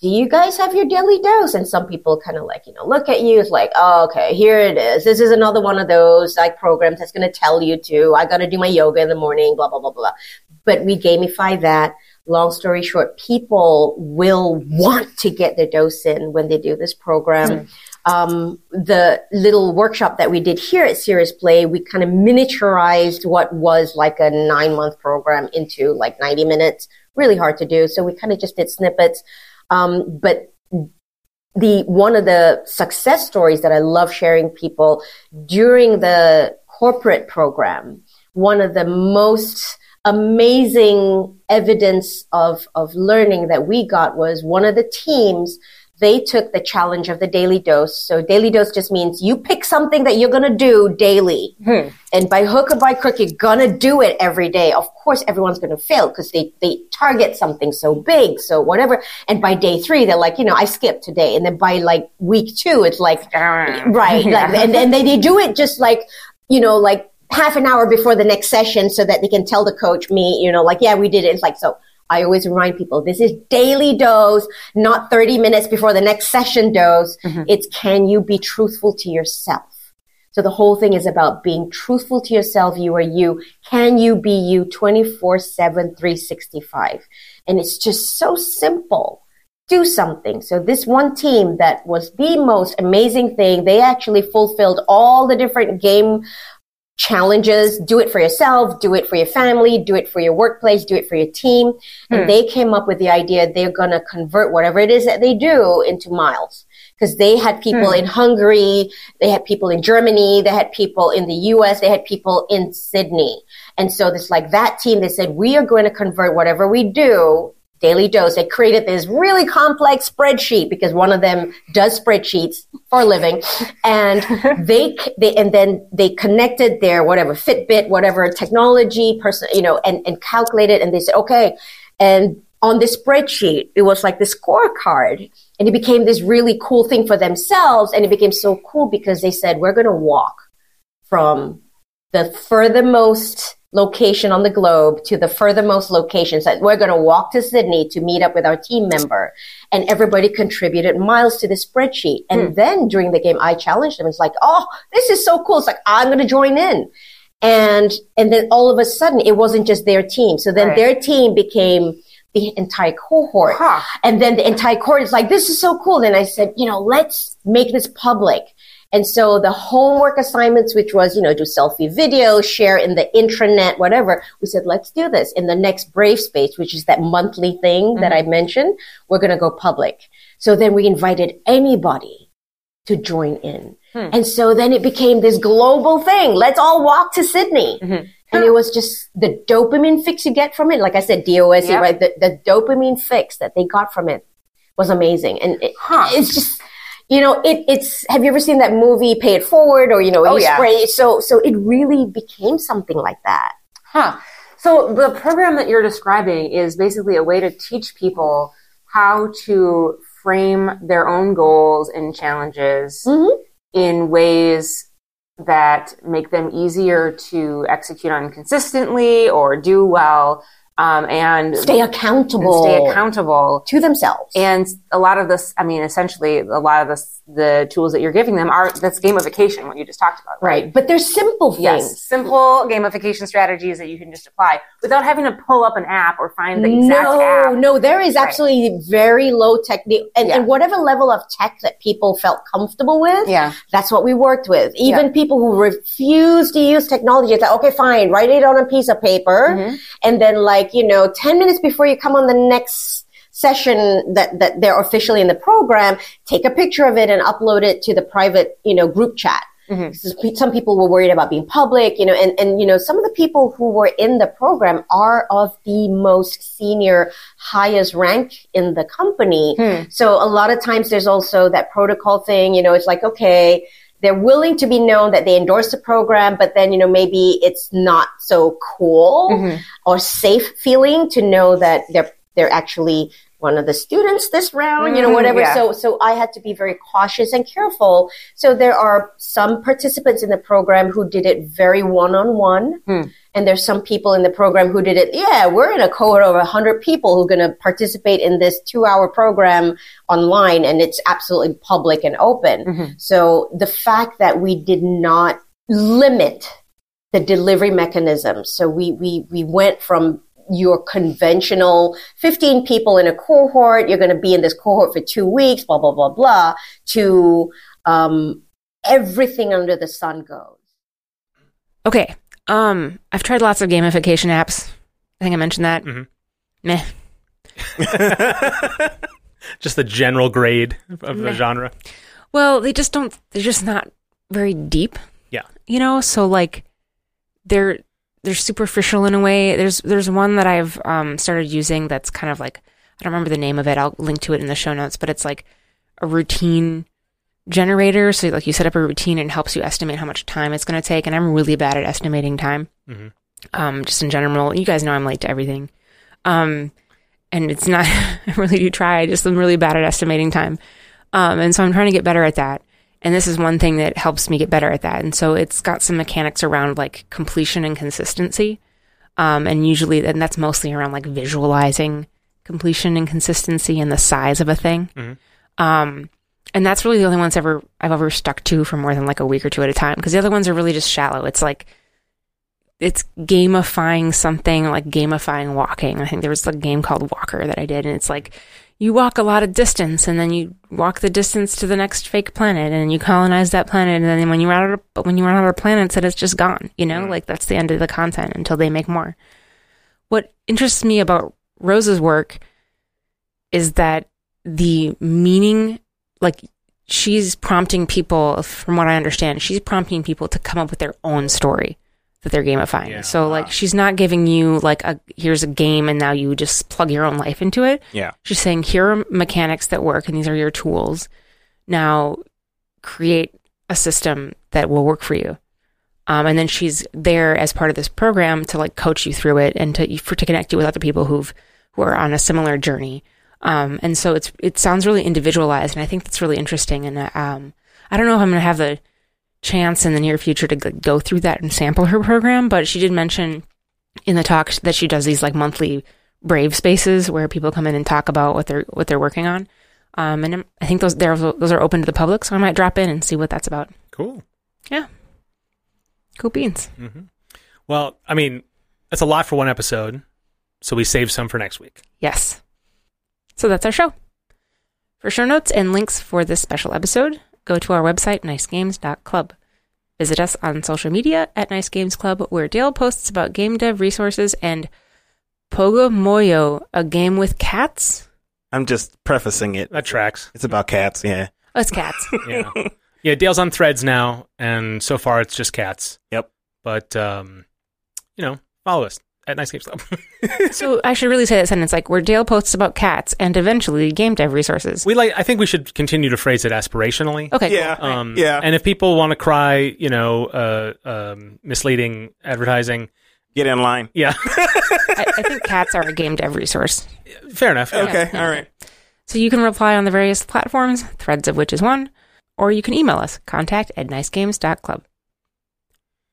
do you guys have your daily dose? And some people kind of like, you know, look at you. It's like, oh, okay, here it is. This is another one of those like programs that's going to tell you to, I got to do my yoga in the morning, blah, blah, blah, blah. But we gamify that. Long story short, people will want to get their dose in when they do this program. Um, the little workshop that we did here at Serious Play, we kind of miniaturized what was like a nine month program into like 90 minutes. Really hard to do. So we kind of just did snippets. Um, but the one of the success stories that I love sharing people during the corporate program, one of the most amazing evidence of, of learning that we got was one of the teams they took the challenge of the daily dose. So daily dose just means you pick something that you're going to do daily. Hmm. And by hook or by crook, you're going to do it every day. Of course, everyone's going to fail because they, they target something so big. So whatever. And by day three, they're like, you know, I skipped today. And then by like week two, it's like, right. Like, and then they, they do it just like, you know, like half an hour before the next session so that they can tell the coach me, you know, like, yeah, we did it. It's like, so I always remind people this is daily dose, not 30 minutes before the next session dose. Mm-hmm. It's can you be truthful to yourself? So the whole thing is about being truthful to yourself. You are you. Can you be you 24 7, 365? And it's just so simple. Do something. So this one team that was the most amazing thing, they actually fulfilled all the different game challenges. Do it for yourself, do it for your family, do it for your workplace, do it for your team. And hmm. they came up with the idea they're going to convert whatever it is that they do into miles. Because they had people hmm. in Hungary, they had people in Germany, they had people in the US, they had people in Sydney. And so this like that team, they said, we are going to convert whatever we do Daily Dose. They created this really complex spreadsheet because one of them does spreadsheets for a living, and they they and then they connected their whatever Fitbit, whatever technology person, you know, and and calculated, and they said okay, and on this spreadsheet it was like the scorecard, and it became this really cool thing for themselves, and it became so cool because they said we're going to walk from the furthermost location on the globe to the furthermost locations that we're going to walk to Sydney to meet up with our team member. And everybody contributed miles to the spreadsheet. And hmm. then during the game, I challenged them. It's like, oh, this is so cool. It's like, I'm going to join in. And, and then all of a sudden it wasn't just their team. So then Right. their team became the entire cohort. Huh. And then the entire cohort is like, this is so cool. Then I said, you know, let's make this public. And so the homework assignments, which was, you know, do selfie videos, share in the intranet, whatever, we said, let's do this in the next Brave Space, which is that monthly thing that I mm-hmm. mentioned. We're going to go public. So then we invited anybody to join in. Hmm. And so then it became this global thing. Let's all walk to Sydney. Mm-hmm. And it was just the dopamine fix you get from it. Like I said, DOS, Yep. right? The, the dopamine fix that they got from it was amazing. And it, Huh. it's just, you know, it, it's, have you ever seen that movie Pay It Forward or, you know, Oh, you yeah. spray, so, so it really became something like that. Huh. So the program that you're describing is basically a way to teach people how to frame their own goals and challenges Mhm. in ways that make them easier to execute on consistently or do well. Um, and Stay and accountable. stay accountable. to themselves. And a lot of this, I mean, essentially, a lot of this, the tools that you're giving them are that's gamification, what you just talked about, right? right. But there's simple things. Yes, simple gamification strategies that you can just apply without having to pull up an app or find the exact no, app. no, there is absolutely very low technique, and, Yeah. and whatever level of tech that people felt comfortable with, Yeah. that's what we worked with. Even Yeah. people who refuse to use technology, it's like, okay, fine, write it on a piece of paper, Mm-hmm. and then like you know, ten minutes before you come on the next session that that they're officially in the program, take a picture of it and upload it to the private you know group chat. Mm-hmm. Some people were worried about being public, you know, and, and, you know, some of the people who were in the program are of the most senior, highest rank in the company. So a lot of times there's also that protocol thing, you know, it's like, okay, they're willing to be known that they endorse the program, but then, you know, maybe it's not so cool mm-hmm. or safe feeling to know that they're, they're actually one of the students this round, you know, Mhm, whatever. yeah. So, so I had to be very cautious and careful. So there are some participants in the program who did it very one on one. And there's some people in the program who did it. Yeah, we're in a cohort of 100 people who are going to participate in this two hour program online and it's absolutely public and open. So the fact that we did not limit the delivery mechanism. So we, we, we went from your conventional 15 people in a cohort, you're going to be in this cohort for two weeks, blah, blah, blah, blah, to um, everything under the sun goes. Okay. Um, I've tried lots of gamification apps. I think I mentioned that. Mm-hmm. Meh. Just the general grade of the genre. Well, they just don't. They're just not very deep. Yeah. You know, so like they're they're superficial in a way. There's there's one that I've um started using that's kind of like I don't remember the name of it. I'll link to it in the show notes, but it's like a routine generator. So like you set up a routine and it helps you estimate how much time it's going to take. And I'm really bad at estimating time. Mhm. Um, just in general, you guys know I'm late to everything. Um, and it's not. I really do try. I just am really bad at estimating time. Um, and so I'm trying to get better at that. And this is one thing that helps me get better at that. And so it's got some mechanics around like completion and consistency. Um, and usually, and that's mostly around like visualizing completion and consistency and the size of a thing. Um, and that's really the only ones ever I've ever stuck to for more than like a week or two at a time because the other ones are really just shallow. It's like it's gamifying something like gamifying walking. I think there was a game called Walkr that I did, and it's like you walk a lot of distance, and then you walk the distance to the next fake planet, and you colonize that planet, and then when you run out of when you run out of planets, it's just gone. You know, like that's the end of the content until they make more. What interests me about Rose's work is that the meaning, like she's prompting people, from what I understand, she's prompting people to come up with their own story that they're gamifying. Yeah. So like she's not giving you like a here's a game and now you just plug your own life into it. Yeah. She's saying here are mechanics that work and these are your tools. Now create a system that will work for you. Um, and then she's there as part of this program to like coach you through it and to for to connect you with other people who've who are on a similar journey. Um, and so it's it sounds really individualized, and I think that's really interesting. And uh, um, I don't know if I'm going to have the chance in the near future to go through that and sample her program, but she did mention in the talk that she does these like monthly brave spaces where people come in and talk about what they're what they're working on. Um, and I'm- think those those are open to the public, so I might drop in and see what that's about. Cool. Yeah. Cool beans. Well, I mean, that's a lot for one episode, so we save some for next week. Yes. So that's our show. For show notes and links for this special episode, go to our website, nicegames.club. Visit us on social media at Nice Games Club, where Dale posts about game dev resources and Pogo Moyo, a game with cats. I'm just prefacing it. That tracks. It's about cats. Yeah. Oh, it's cats. Yeah. yeah, Dale's on threads now, and so far it's just cats. Yep. But, um, you know, follow us at Nice Games Club. so I should really say that sentence like where Dale posts about cats and eventually game dev resources. we like, I think we should continue to phrase it aspirationally. Okay. Yeah. Cool. Um, Yeah. And if people want to cry, you know, uh, um, misleading advertising, Get in line. yeah, I, I think cats are a game dev resource. fair enough. Okay. Yeah. All right. So you can reply on the various platforms, threads of which is one, or you can email us, contact at nicegames.club.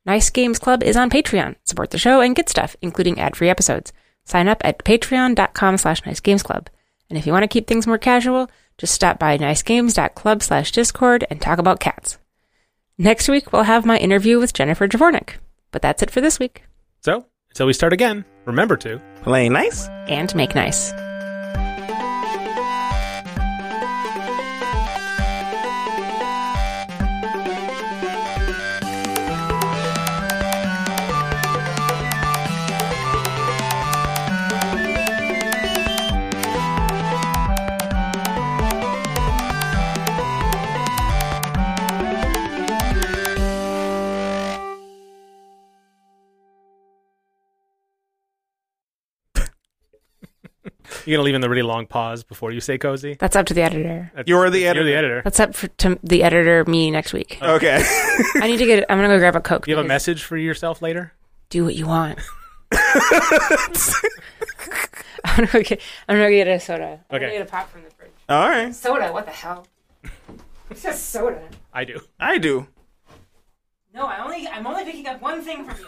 Nice Games Club is on Patreon. Support the show and get stuff, including ad-free episodes. Sign up at patreon.com slash nicegamesclub. And if you want to keep things more casual, just stop by nicegames.club slash discord and talk about cats. Next week, we'll have my interview with Jennifer Javornik. But that's it for this week. So, until we start again, remember to Play nice. And make nice. You're gonna leave in the really long pause before you say cozy. That's up to the editor. That's- You're the editor. You're editor. the editor. That's up for, to the editor, me next week. Okay. I need to get. I'm gonna go grab a coke. Do you have a because message for yourself later? Do what you want. I'm gonna go get. I'm gonna go get a soda. I'm Okay. gonna get a pop from the fridge. All right. Soda. What the hell? It says soda. I do. I do. No, I only. I'm only picking up one thing from you.